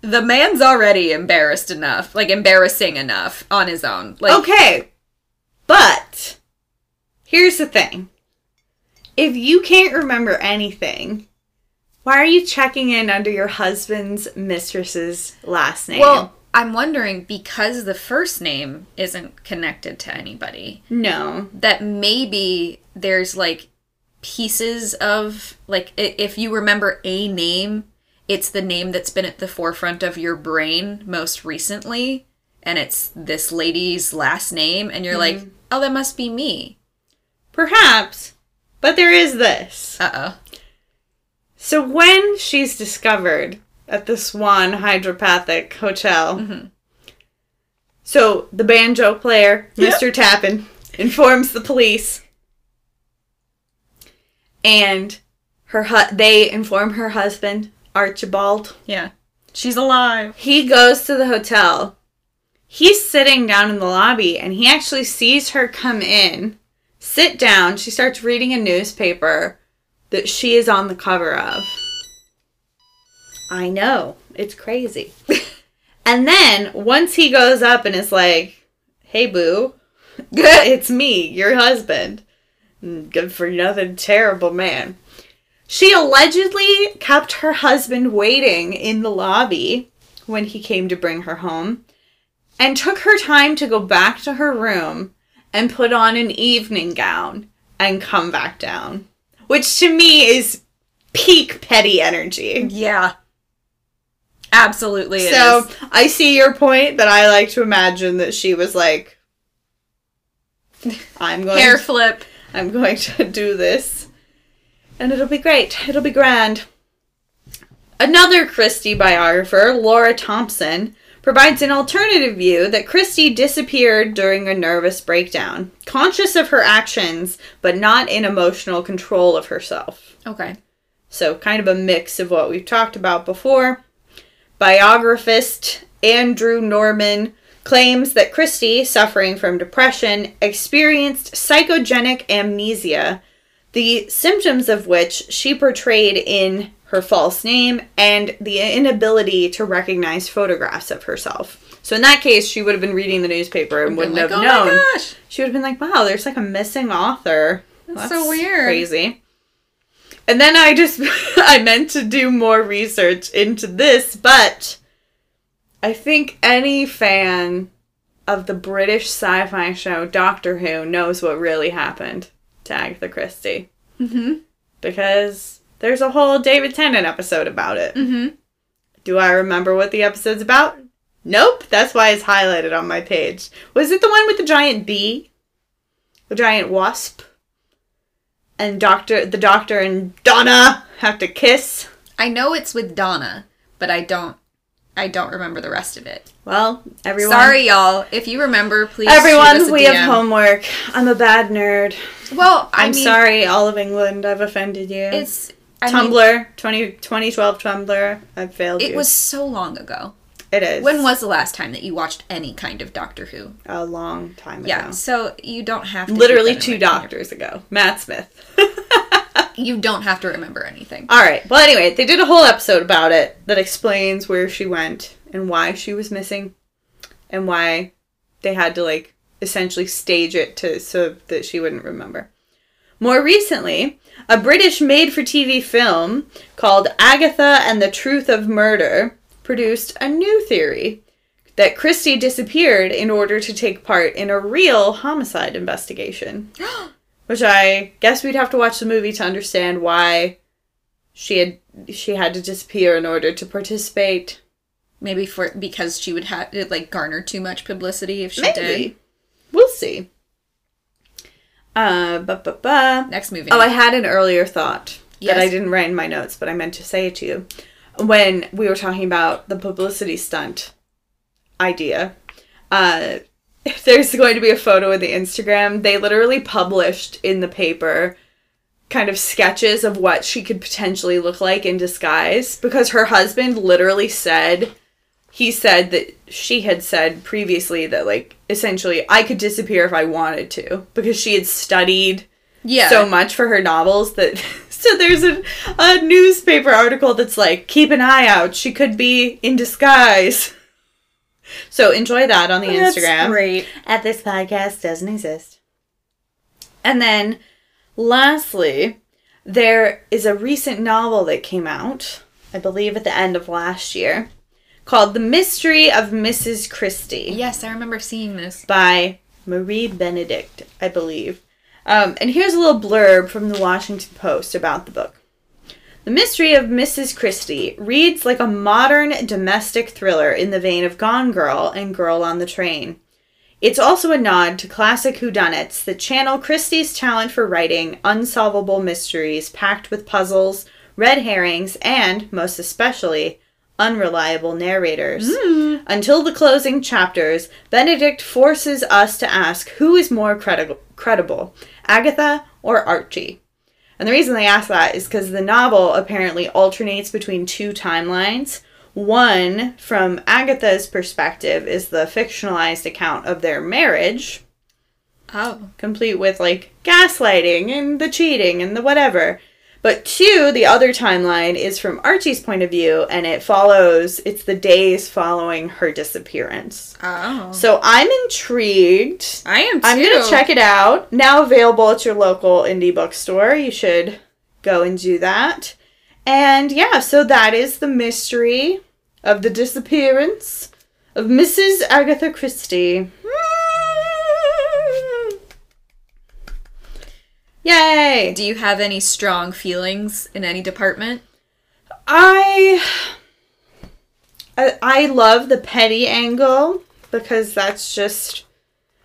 [SPEAKER 2] The man's already embarrassed enough, like embarrassing enough on his own. Like
[SPEAKER 1] Okay, but here's the thing. If you can't remember anything, why are you checking in under your husband's mistress's last name?
[SPEAKER 2] Well, I'm wondering because the first name isn't connected to anybody,
[SPEAKER 1] no.
[SPEAKER 2] that maybe there's like pieces of like if you remember a name, it's the name that's been at the forefront of your brain most recently, and it's this lady's last name, and you're like, oh, that must be me.
[SPEAKER 1] Perhaps, but there is this.
[SPEAKER 2] Uh oh.
[SPEAKER 1] So when she's discovered at the Swan Hydropathic Hotel, mm-hmm. so the banjo player, Mr. Tappin, informs the police, and her hu- they inform her husband Archibald.
[SPEAKER 2] Yeah. She's alive.
[SPEAKER 1] He goes to the hotel. He's sitting down in the lobby, and he actually sees her come in, sit down. She starts reading a newspaper that she is on the cover of. I know. It's crazy. <laughs> and then once he goes up and is like, hey, boo, <laughs> it's me, your husband. Good for nothing, terrible man. She allegedly kept her husband waiting in the lobby when he came to bring her home and took her time to go back to her room and put on an evening gown and come back down. Which to me is peak petty energy.
[SPEAKER 2] Yeah. Absolutely. it
[SPEAKER 1] So
[SPEAKER 2] is.
[SPEAKER 1] I see your point that I like to imagine that she was like, I'm going
[SPEAKER 2] hair flip.
[SPEAKER 1] I'm going to <laughs> do this. And it'll be great. It'll be grand. Another Christie biographer, Laura Thompson, provides an alternative view that Christie disappeared during a nervous breakdown, conscious of her actions, but not in emotional control of herself.
[SPEAKER 2] Okay.
[SPEAKER 1] So, kind of a mix of what we've talked about before. Biographist Andrew Norman claims that Christie, suffering from depression, experienced psychogenic amnesia, the symptoms of which she portrayed in her false name and the inability to recognize photographs of herself. So, in that case, she would have been reading the newspaper and wouldn't
[SPEAKER 2] like,
[SPEAKER 1] have
[SPEAKER 2] "Oh my
[SPEAKER 1] known
[SPEAKER 2] gosh."
[SPEAKER 1] she would have been like, "Wow, there's like a missing author."
[SPEAKER 2] That's so weird.
[SPEAKER 1] Crazy. And then I just <laughs> I meant to do more research into this, but I think any fan of the British sci-fi show Doctor Who knows what really happened to Agatha Christie.
[SPEAKER 2] Mm-hmm.
[SPEAKER 1] Because there's a whole David Tennant episode about it.
[SPEAKER 2] Mm-hmm.
[SPEAKER 1] Do I remember what the episode's about? Nope. That's why it's highlighted on my page. Was it the one with the giant bee? The giant wasp? And doctor the doctor and Donna have to kiss?
[SPEAKER 2] I know it's with Donna, but I don't. I don't remember the rest of it.
[SPEAKER 1] Well, everyone
[SPEAKER 2] Sorry, y'all. If you remember, please.
[SPEAKER 1] Everyone, we
[SPEAKER 2] DM.
[SPEAKER 1] have homework. I'm a bad nerd.
[SPEAKER 2] Well, I
[SPEAKER 1] I'm
[SPEAKER 2] mean,
[SPEAKER 1] sorry, all of England. I've offended you.
[SPEAKER 2] It's I mean,
[SPEAKER 1] Tumblr, 20, 2012 Tumblr. I've failed
[SPEAKER 2] it
[SPEAKER 1] you.
[SPEAKER 2] was so long ago.
[SPEAKER 1] It is.
[SPEAKER 2] When was the last time that you watched any kind of Doctor Who?
[SPEAKER 1] a long time ago.
[SPEAKER 2] Yeah, so you don't have to
[SPEAKER 1] Literally two doctors ago. Matt Smith. <laughs>
[SPEAKER 2] You don't have to remember anything.
[SPEAKER 1] All right. Well, anyway, they did a whole episode about it that explains where she went and why she was missing and why they had to like essentially stage it to so that she wouldn't remember. More recently, a British made-for-TV film called Agatha and the Truth of Murder produced a new theory that Christie disappeared in order to take part in a real homicide investigation. <gasps> Which I guess we'd have to watch the movie to understand why she had she had to disappear in order to participate.
[SPEAKER 2] Maybe for because she would have it like garner too much publicity if she
[SPEAKER 1] Maybe.
[SPEAKER 2] did.
[SPEAKER 1] We'll see. Uh, ba ba ba.
[SPEAKER 2] Next movie.
[SPEAKER 1] Oh, I had an earlier thought that I didn't write in my notes, but I meant to say it to you. When we were talking about the publicity stunt idea, uh, <laughs> there's going to be a photo in the Instagram. They literally published in the paper kind of sketches of what she could potentially look like in disguise because her husband literally said he said that she had said previously that like essentially I could disappear if I wanted to because she had studied
[SPEAKER 2] yeah.
[SPEAKER 1] so much for her novels that <laughs> so there's a, a newspaper article that's like keep an eye out she could be in disguise so enjoy that on the instagram
[SPEAKER 2] great.
[SPEAKER 1] at this podcast doesn't exist and then lastly there is a recent novel that came out i believe at the end of last year called the mystery of mrs christie
[SPEAKER 2] Yes, I remember seeing this.
[SPEAKER 1] by Marie Benedict, I believe. Um, and here's a little blurb from the Washington Post about the book. The Mystery of Mrs. Christie reads like a modern domestic thriller in the vein of Gone Girl and Girl on the Train. It's also a nod to classic whodunits that channel Christie's talent for writing unsolvable mysteries packed with puzzles, red herrings, and, most especially, unreliable narrators. Until the closing chapters, Benedict forces us to ask who is more credi- credible, Agatha or Archie? And the reason they ask that is because the novel apparently alternates between two timelines. One, from Agatha's perspective, is the fictionalized account of their marriage,
[SPEAKER 2] Oh.
[SPEAKER 1] complete with like gaslighting and the cheating and the whatever. But two, the other timeline is from Archie's point of view and it follows, it's the days following her disappearance.
[SPEAKER 2] Oh.
[SPEAKER 1] So I'm intrigued.
[SPEAKER 2] I am too.
[SPEAKER 1] I'm going to check it out. Now available at your local indie bookstore. You should go and do that. And yeah, so that is the mystery of the disappearance of Mrs. Agatha Christie. Yay!
[SPEAKER 2] Do you have any strong feelings in any department?
[SPEAKER 1] I I, I love the petty angle because that's just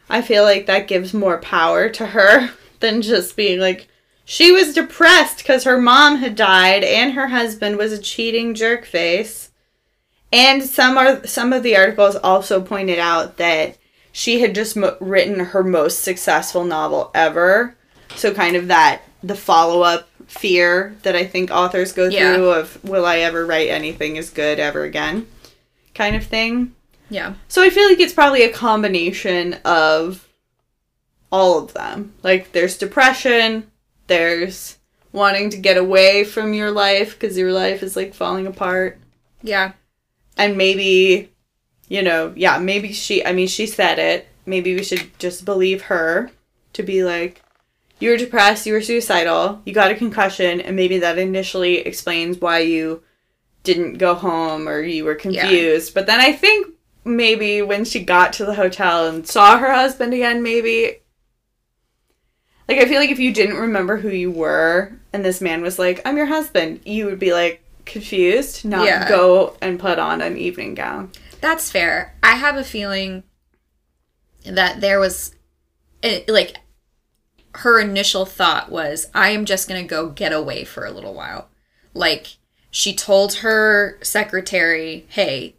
[SPEAKER 1] I feel like that gives more power to her <laughs> than just being like she was depressed because her mom had died and her husband was a cheating jerk face. And some are some of the articles also pointed out that she had just mo- written her most successful novel ever. So kind of that the follow up fear that I think authors go
[SPEAKER 2] Yeah.
[SPEAKER 1] through of will I ever write anything as good ever again, kind of thing.
[SPEAKER 2] Yeah.
[SPEAKER 1] So I feel like it's probably a combination of all of them. Like there's depression, there's wanting to get away from your life because your life is like falling apart
[SPEAKER 2] Yeah.
[SPEAKER 1] and maybe you know yeah maybe she i mean she said it maybe we should just believe her to be like you were depressed you were suicidal you got a concussion and maybe that initially explains why you didn't go home or you were confused but then i think maybe when she got to the hotel and saw her husband again maybe like i feel like if you didn't remember who you were and this man was like i'm your husband you would be like confused not
[SPEAKER 2] Yeah.
[SPEAKER 1] go and put on an evening gown
[SPEAKER 2] That's fair. I have a feeling that there was, eh, like, her initial thought was, I am just going to go get away for a little while. Like, she told her secretary, hey,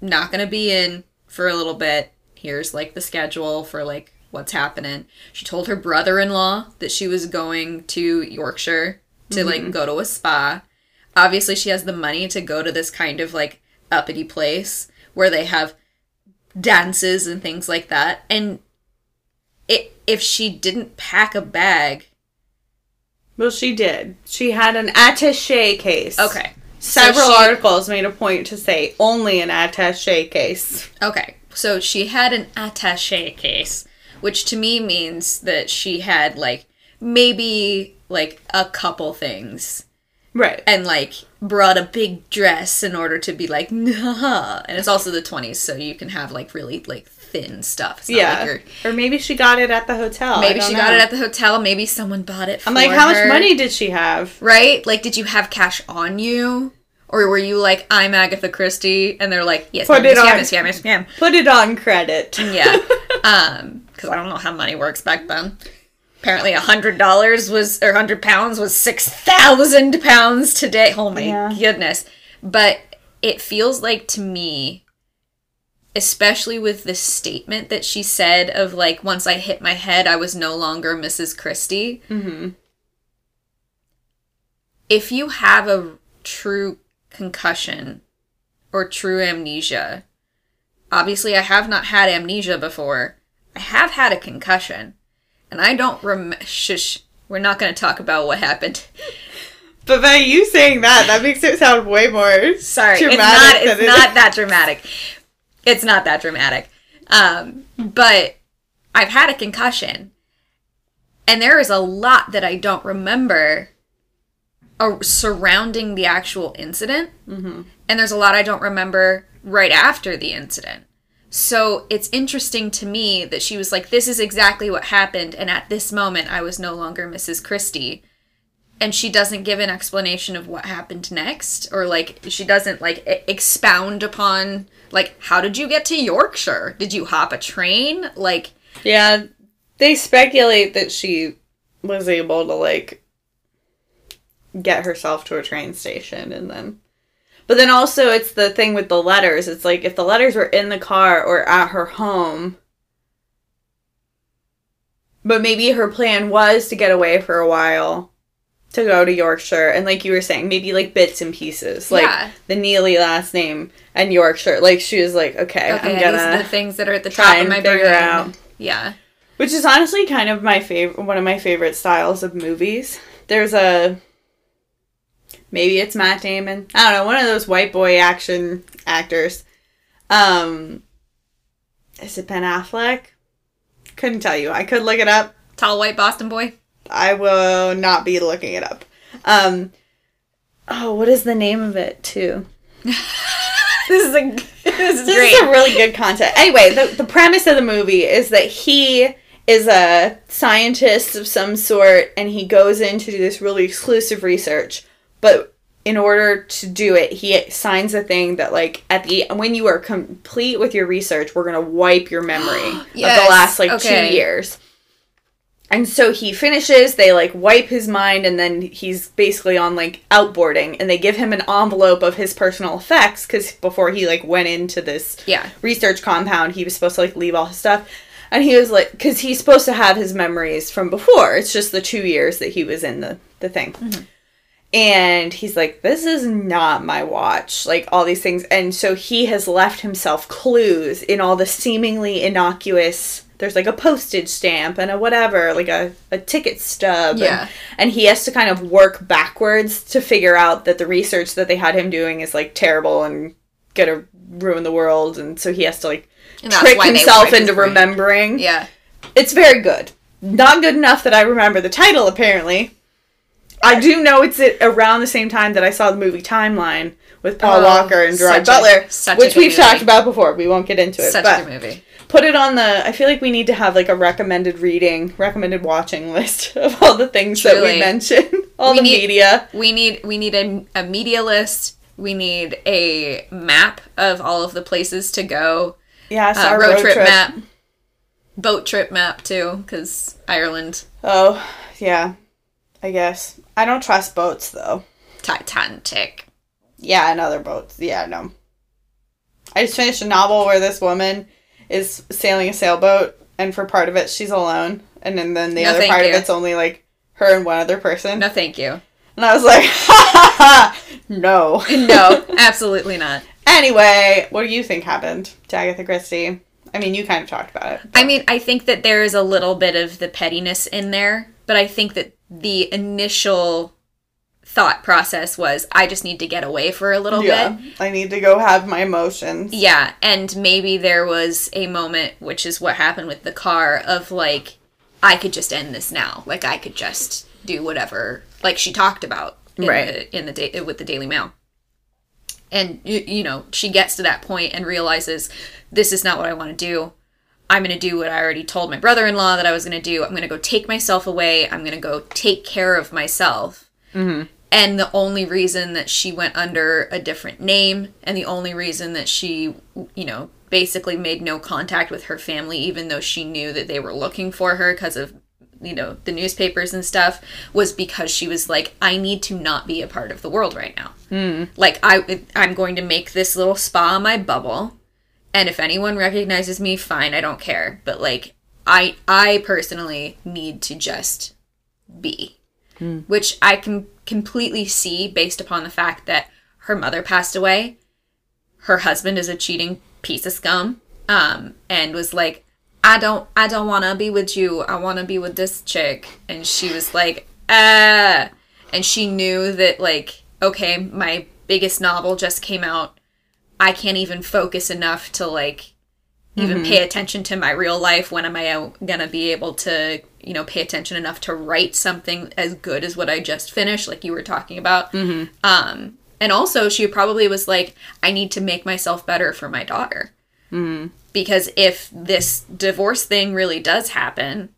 [SPEAKER 2] not going to be in for a little bit. Here's, like, the schedule for, like, what's happening. She told her brother in law that she was going to Yorkshire to, like, mm-hmm. go to a spa. Obviously, she has the money to go to this kind of, like, uppity place where they have dances and things like that. And it, if she didn't pack a bag,
[SPEAKER 1] Well, she did. She had an attaché case.
[SPEAKER 2] Okay.
[SPEAKER 1] Several
[SPEAKER 2] So she-
[SPEAKER 1] articles made a point to say only an attaché case.
[SPEAKER 2] Okay. So she had an attaché case, which to me means that she had like maybe like a couple things
[SPEAKER 1] Right.
[SPEAKER 2] and like brought a big dress in order to be like <laughs> nah. And it's also the 20s, so you can have like really like thin stuff. It's
[SPEAKER 1] yeah.
[SPEAKER 2] like
[SPEAKER 1] or maybe she got it at the hotel. I
[SPEAKER 2] maybe she
[SPEAKER 1] know.
[SPEAKER 2] got it at the hotel. Maybe someone bought it. For
[SPEAKER 1] I'm like, how much money did she have?
[SPEAKER 2] Right? Like, did you have cash on you? Or were you like, I'm Agatha Christie? And they're like, yes,
[SPEAKER 1] Put
[SPEAKER 2] ma'am,
[SPEAKER 1] it
[SPEAKER 2] yes,
[SPEAKER 1] on.
[SPEAKER 2] yes, ma'am, yes, ma'am.
[SPEAKER 1] Put it on credit.
[SPEAKER 2] Yeah. <laughs> Um, because I don't know how money works back then. Apparently, a hundred dollars was, or hundred pounds was six thousand pounds today. Oh my
[SPEAKER 1] Yeah.
[SPEAKER 2] goodness! But it feels like to me, especially with the statement that she said of like, once I hit my head, I was no longer Mrs. Christie.
[SPEAKER 1] hmm
[SPEAKER 2] If you have a true concussion or true amnesia, obviously I have not had amnesia before. I have had a concussion, and I don't rem. Shush. We're not going to talk about what happened. <laughs>
[SPEAKER 1] But by you saying that, that makes it sound way more
[SPEAKER 2] Sorry,
[SPEAKER 1] dramatic
[SPEAKER 2] it's not. It's
[SPEAKER 1] it
[SPEAKER 2] not that dramatic. It's not that dramatic. Um, but I've had a concussion, and there is a lot that I don't remember uh, surrounding the actual incident, mm-hmm. and there's a lot I don't remember right after the incident. So it's interesting to me that she was like, "This is exactly what happened," and at this moment, I was no longer Mrs. Christie and she doesn't give an explanation of what happened next or like she doesn't like expound upon like how did you get to yorkshire did you hop a train like
[SPEAKER 1] Yeah, they speculate that she was able to like get herself to a train station and then but then also it's the thing with the letters. It's like if the letters were in the car or at her home but maybe her plan was to get away for a while to go to Yorkshire and like you were saying maybe like bits and pieces like
[SPEAKER 2] Yeah.
[SPEAKER 1] the Neely last name and Yorkshire like she was like okay,
[SPEAKER 2] okay
[SPEAKER 1] I'm gonna
[SPEAKER 2] the things that are at the top of my
[SPEAKER 1] figure
[SPEAKER 2] brain
[SPEAKER 1] out.
[SPEAKER 2] yeah
[SPEAKER 1] Which is honestly kind of my favorite, one of my favorite styles of movies. There's a, maybe it's Matt Damon. I don't know, one of those white boy action actors. Um, is it Ben Affleck? Couldn't tell you. I could look it up.
[SPEAKER 2] tall white boston boy
[SPEAKER 1] I will not be looking it up. Um, oh, what is the name of it too? <laughs>
[SPEAKER 2] this is a this is
[SPEAKER 1] This
[SPEAKER 2] great
[SPEAKER 1] is a really good content. Anyway, the, the premise of the movie is that he is a scientist of some sort and he goes in to do this really exclusive research. But in order to do it, he signs a thing that like at the when you are complete with your research, we're going to wipe your memory of the <gasps> last like
[SPEAKER 2] okay.
[SPEAKER 1] 2 years. And so he finishes, they like wipe his mind, and then he's basically on like outboarding, and they give him an envelope of his personal effects because before he like went into this
[SPEAKER 2] yeah
[SPEAKER 1] research compound, he was supposed to like leave all his stuff. And he was like, because he's supposed to have his memories from before. It's just the two years that he was in the, the thing. Mm-hmm. And he's like, this is not my watch. Like, all these things. And so he has left himself clues in all the seemingly innocuous. There's like a postage stamp and a whatever, like a, a ticket stub.
[SPEAKER 2] Yeah.
[SPEAKER 1] And, and he has to kind of work backwards to figure out that the research that they had him doing is like terrible and gonna ruin the world. And so he has to like trick himself into remembering.
[SPEAKER 2] yeah
[SPEAKER 1] It's very good. Not good enough that I remember the title, apparently. I do know it's around the same time that I saw the movie Timeline with Paul
[SPEAKER 2] Oh,
[SPEAKER 1] Walker and Gerard
[SPEAKER 2] such
[SPEAKER 1] Butler,
[SPEAKER 2] a
[SPEAKER 1] which we've
[SPEAKER 2] movie.
[SPEAKER 1] talked about before. We won't get into it,
[SPEAKER 2] such
[SPEAKER 1] but
[SPEAKER 2] a good movie
[SPEAKER 1] put it on the. I feel like we need to have like a recommended reading, recommended watching list <laughs> of all the things that we
[SPEAKER 2] Truly.
[SPEAKER 1] mention, <laughs> all
[SPEAKER 2] We
[SPEAKER 1] the
[SPEAKER 2] need-
[SPEAKER 1] media.
[SPEAKER 2] we need we need a, a media list we need a map of all of the places to go
[SPEAKER 1] Yes,
[SPEAKER 2] uh,
[SPEAKER 1] our
[SPEAKER 2] road, trip, map boat trip map too because ireland
[SPEAKER 1] Oh, yeah. I guess I don't trust boats though.
[SPEAKER 2] titanic
[SPEAKER 1] Yeah, and other boats. Yeah, no. I just finished a novel where this woman is sailing a sailboat, and for part of it she's alone, and then, then the
[SPEAKER 2] No,
[SPEAKER 1] other part
[SPEAKER 2] you.
[SPEAKER 1] of it's only like her and one other person.
[SPEAKER 2] no thank you
[SPEAKER 1] And I was like, ha ha ha, no. <laughs>
[SPEAKER 2] no absolutely not
[SPEAKER 1] Anyway, what do you think happened to Agatha Christie? I mean, you kind of talked about it.
[SPEAKER 2] I mean, I think that there is a little bit of the pettiness in there, but I think that the initial thought process was I just need to get away for a little
[SPEAKER 1] Yeah,
[SPEAKER 2] bit.
[SPEAKER 1] I need to go have my emotions.
[SPEAKER 2] Yeah, and maybe there was a moment, which is what happened with the car, of like, I could just end this now. Like, I could just do whatever, like she talked about in
[SPEAKER 1] Right.
[SPEAKER 2] the, in the da- with the Daily Mail. And you, you know, she gets to that point and realizes this is not what I want to do. I'm going to do what I already told my brother-in-law that I was going to do. I'm going to go take myself away. I'm going to go take care of myself. Mm-hmm. And the only reason that she went under a different name and the only reason that she, you know, basically made no contact with her family, even though she knew that they were looking for her because of, you know, the newspapers and stuff, was because she was like, I need to not be a part of the world right now. Hmm. Like, I, I'm going to make this little spa my bubble. And if anyone recognizes me, fine, I don't care. But like, I, I personally need to just be hmm. which I can completely see based upon the fact that her mother passed away, her husband is a cheating piece of scum, um, and was like, "I don't, I don't want to be with you. I want to be with this chick," and she was like, "Uh," and she knew that like, okay, my biggest novel just came out. I can't even focus enough to like even mm-hmm. pay attention to my real life. When am i gonna be able to you know pay attention enough to write something as good as what i just finished like you were talking about? Mm-hmm. Um and also she probably was like i need to make myself better for my daughter. Mm-hmm. Because if this divorce thing really does happen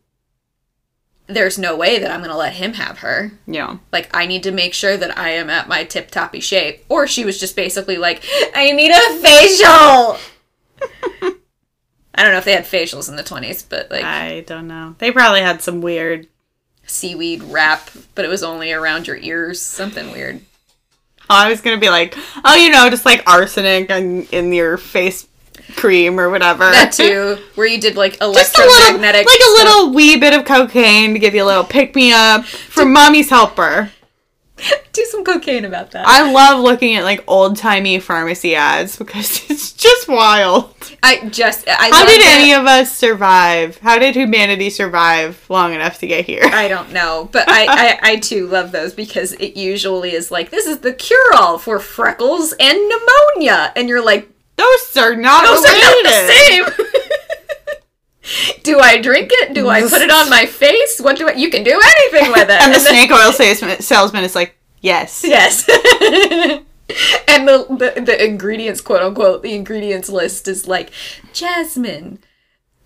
[SPEAKER 2] there's no way that i'm gonna let him have her.
[SPEAKER 1] Yeah.
[SPEAKER 2] like I need to make sure that I am at my tip toppy shape. Or she was just basically like, I need a facial. <laughs> I don't know if they had facials in the twenties, but like
[SPEAKER 1] I don't know. They probably had some weird.
[SPEAKER 2] seaweed wrap, but it was only around your ears, something weird.
[SPEAKER 1] Oh, I was gonna be like, oh, you know, just like arsenic in, in your face cream or whatever.
[SPEAKER 2] That too, <laughs> where you did like
[SPEAKER 1] Just a little, like
[SPEAKER 2] electromagnetic,
[SPEAKER 1] a
[SPEAKER 2] stuff.
[SPEAKER 1] little wee bit of cocaine to give you a little pick me up from mommy's helper. <laughs>
[SPEAKER 2] Do some cocaine about that.
[SPEAKER 1] I love looking at like old timey pharmacy ads because <laughs> it's just wild.
[SPEAKER 2] I just, I
[SPEAKER 1] How did
[SPEAKER 2] that-
[SPEAKER 1] any of us survive? How did humanity survive long enough to get here?
[SPEAKER 2] I don't know, but I, I, I too love those because it usually is like this is the cure all for freckles and pneumonia, and you're like,
[SPEAKER 1] Those are not
[SPEAKER 2] Those are not the same. <laughs> do I drink it? Do I put it on my face? What do I? You can do anything with it. <laughs>
[SPEAKER 1] And the snake oil salesman, salesman is like, yes.
[SPEAKER 2] Yes. <laughs> and the, the the ingredients, quote unquote, the ingredients list is like jasmine,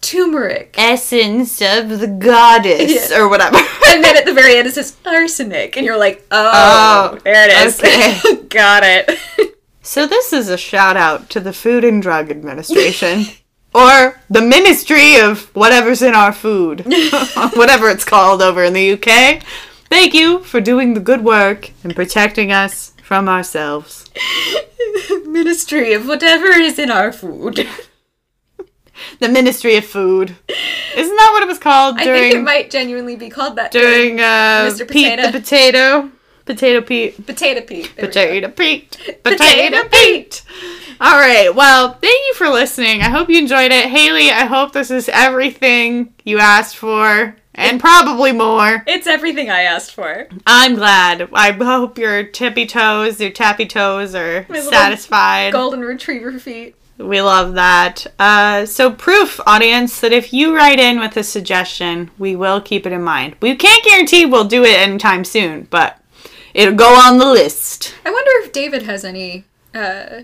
[SPEAKER 2] turmeric,
[SPEAKER 1] Essence of the goddess, or whatever.
[SPEAKER 2] and then at the very end it says arsenic, and you're like, oh,
[SPEAKER 1] Oh,
[SPEAKER 2] there it is.
[SPEAKER 1] okay. <laughs>
[SPEAKER 2] Got it.
[SPEAKER 1] So this is a shout out to the Food and Drug Administration. Or the Ministry of whatever's in our food. <laughs> Whatever it's called over in the UK. Thank you for doing the good work and protecting us from ourselves. <laughs>
[SPEAKER 2] Ministry of whatever is in our food.
[SPEAKER 1] The Ministry of Food. Isn't that what it was called
[SPEAKER 2] I think it might genuinely be called that.
[SPEAKER 1] during uh
[SPEAKER 2] Mr.
[SPEAKER 1] Pete the Potato? Potato Pete.
[SPEAKER 2] Potato Pete. There.
[SPEAKER 1] Potato Pete. <laughs>
[SPEAKER 2] Potato
[SPEAKER 1] Potato Pete. All right. Well, thank you for listening. I hope you enjoyed it. Haley, I hope this is everything you asked for and probably more.
[SPEAKER 2] It's everything I asked for.
[SPEAKER 1] I'm glad. I hope your tippy toes, your tappy toes are satisfied.
[SPEAKER 2] Golden retriever feet.
[SPEAKER 1] We love that. Uh, so, proof, audience, that if you write in with a suggestion, we will keep it in mind. We can't guarantee we'll do it anytime soon, but it'll go on the list.
[SPEAKER 2] I wonder if David has any uh,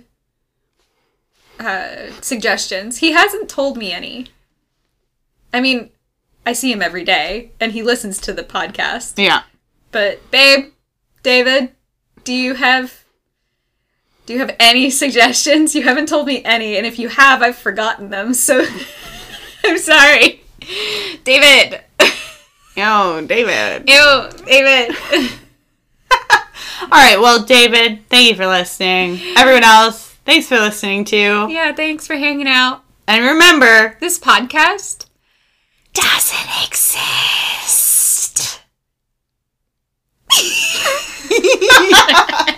[SPEAKER 2] uh, suggestions. He hasn't told me any. I mean, I see him every day, and he listens to the podcast.
[SPEAKER 1] Yeah.
[SPEAKER 2] But babe, David, do you have do you have any <laughs> suggestions? You haven't told me any, and if you have, I've forgotten them. So <laughs> I'm sorry, David. <laughs>
[SPEAKER 1] Oh, David.
[SPEAKER 2] Ew, David. <laughs>
[SPEAKER 1] All right. Well, David, thank you for listening. Everyone else, thanks for listening too.
[SPEAKER 2] Yeah, thanks for hanging out.
[SPEAKER 1] And remember,
[SPEAKER 2] this podcast
[SPEAKER 1] doesn't exist. <laughs> <laughs>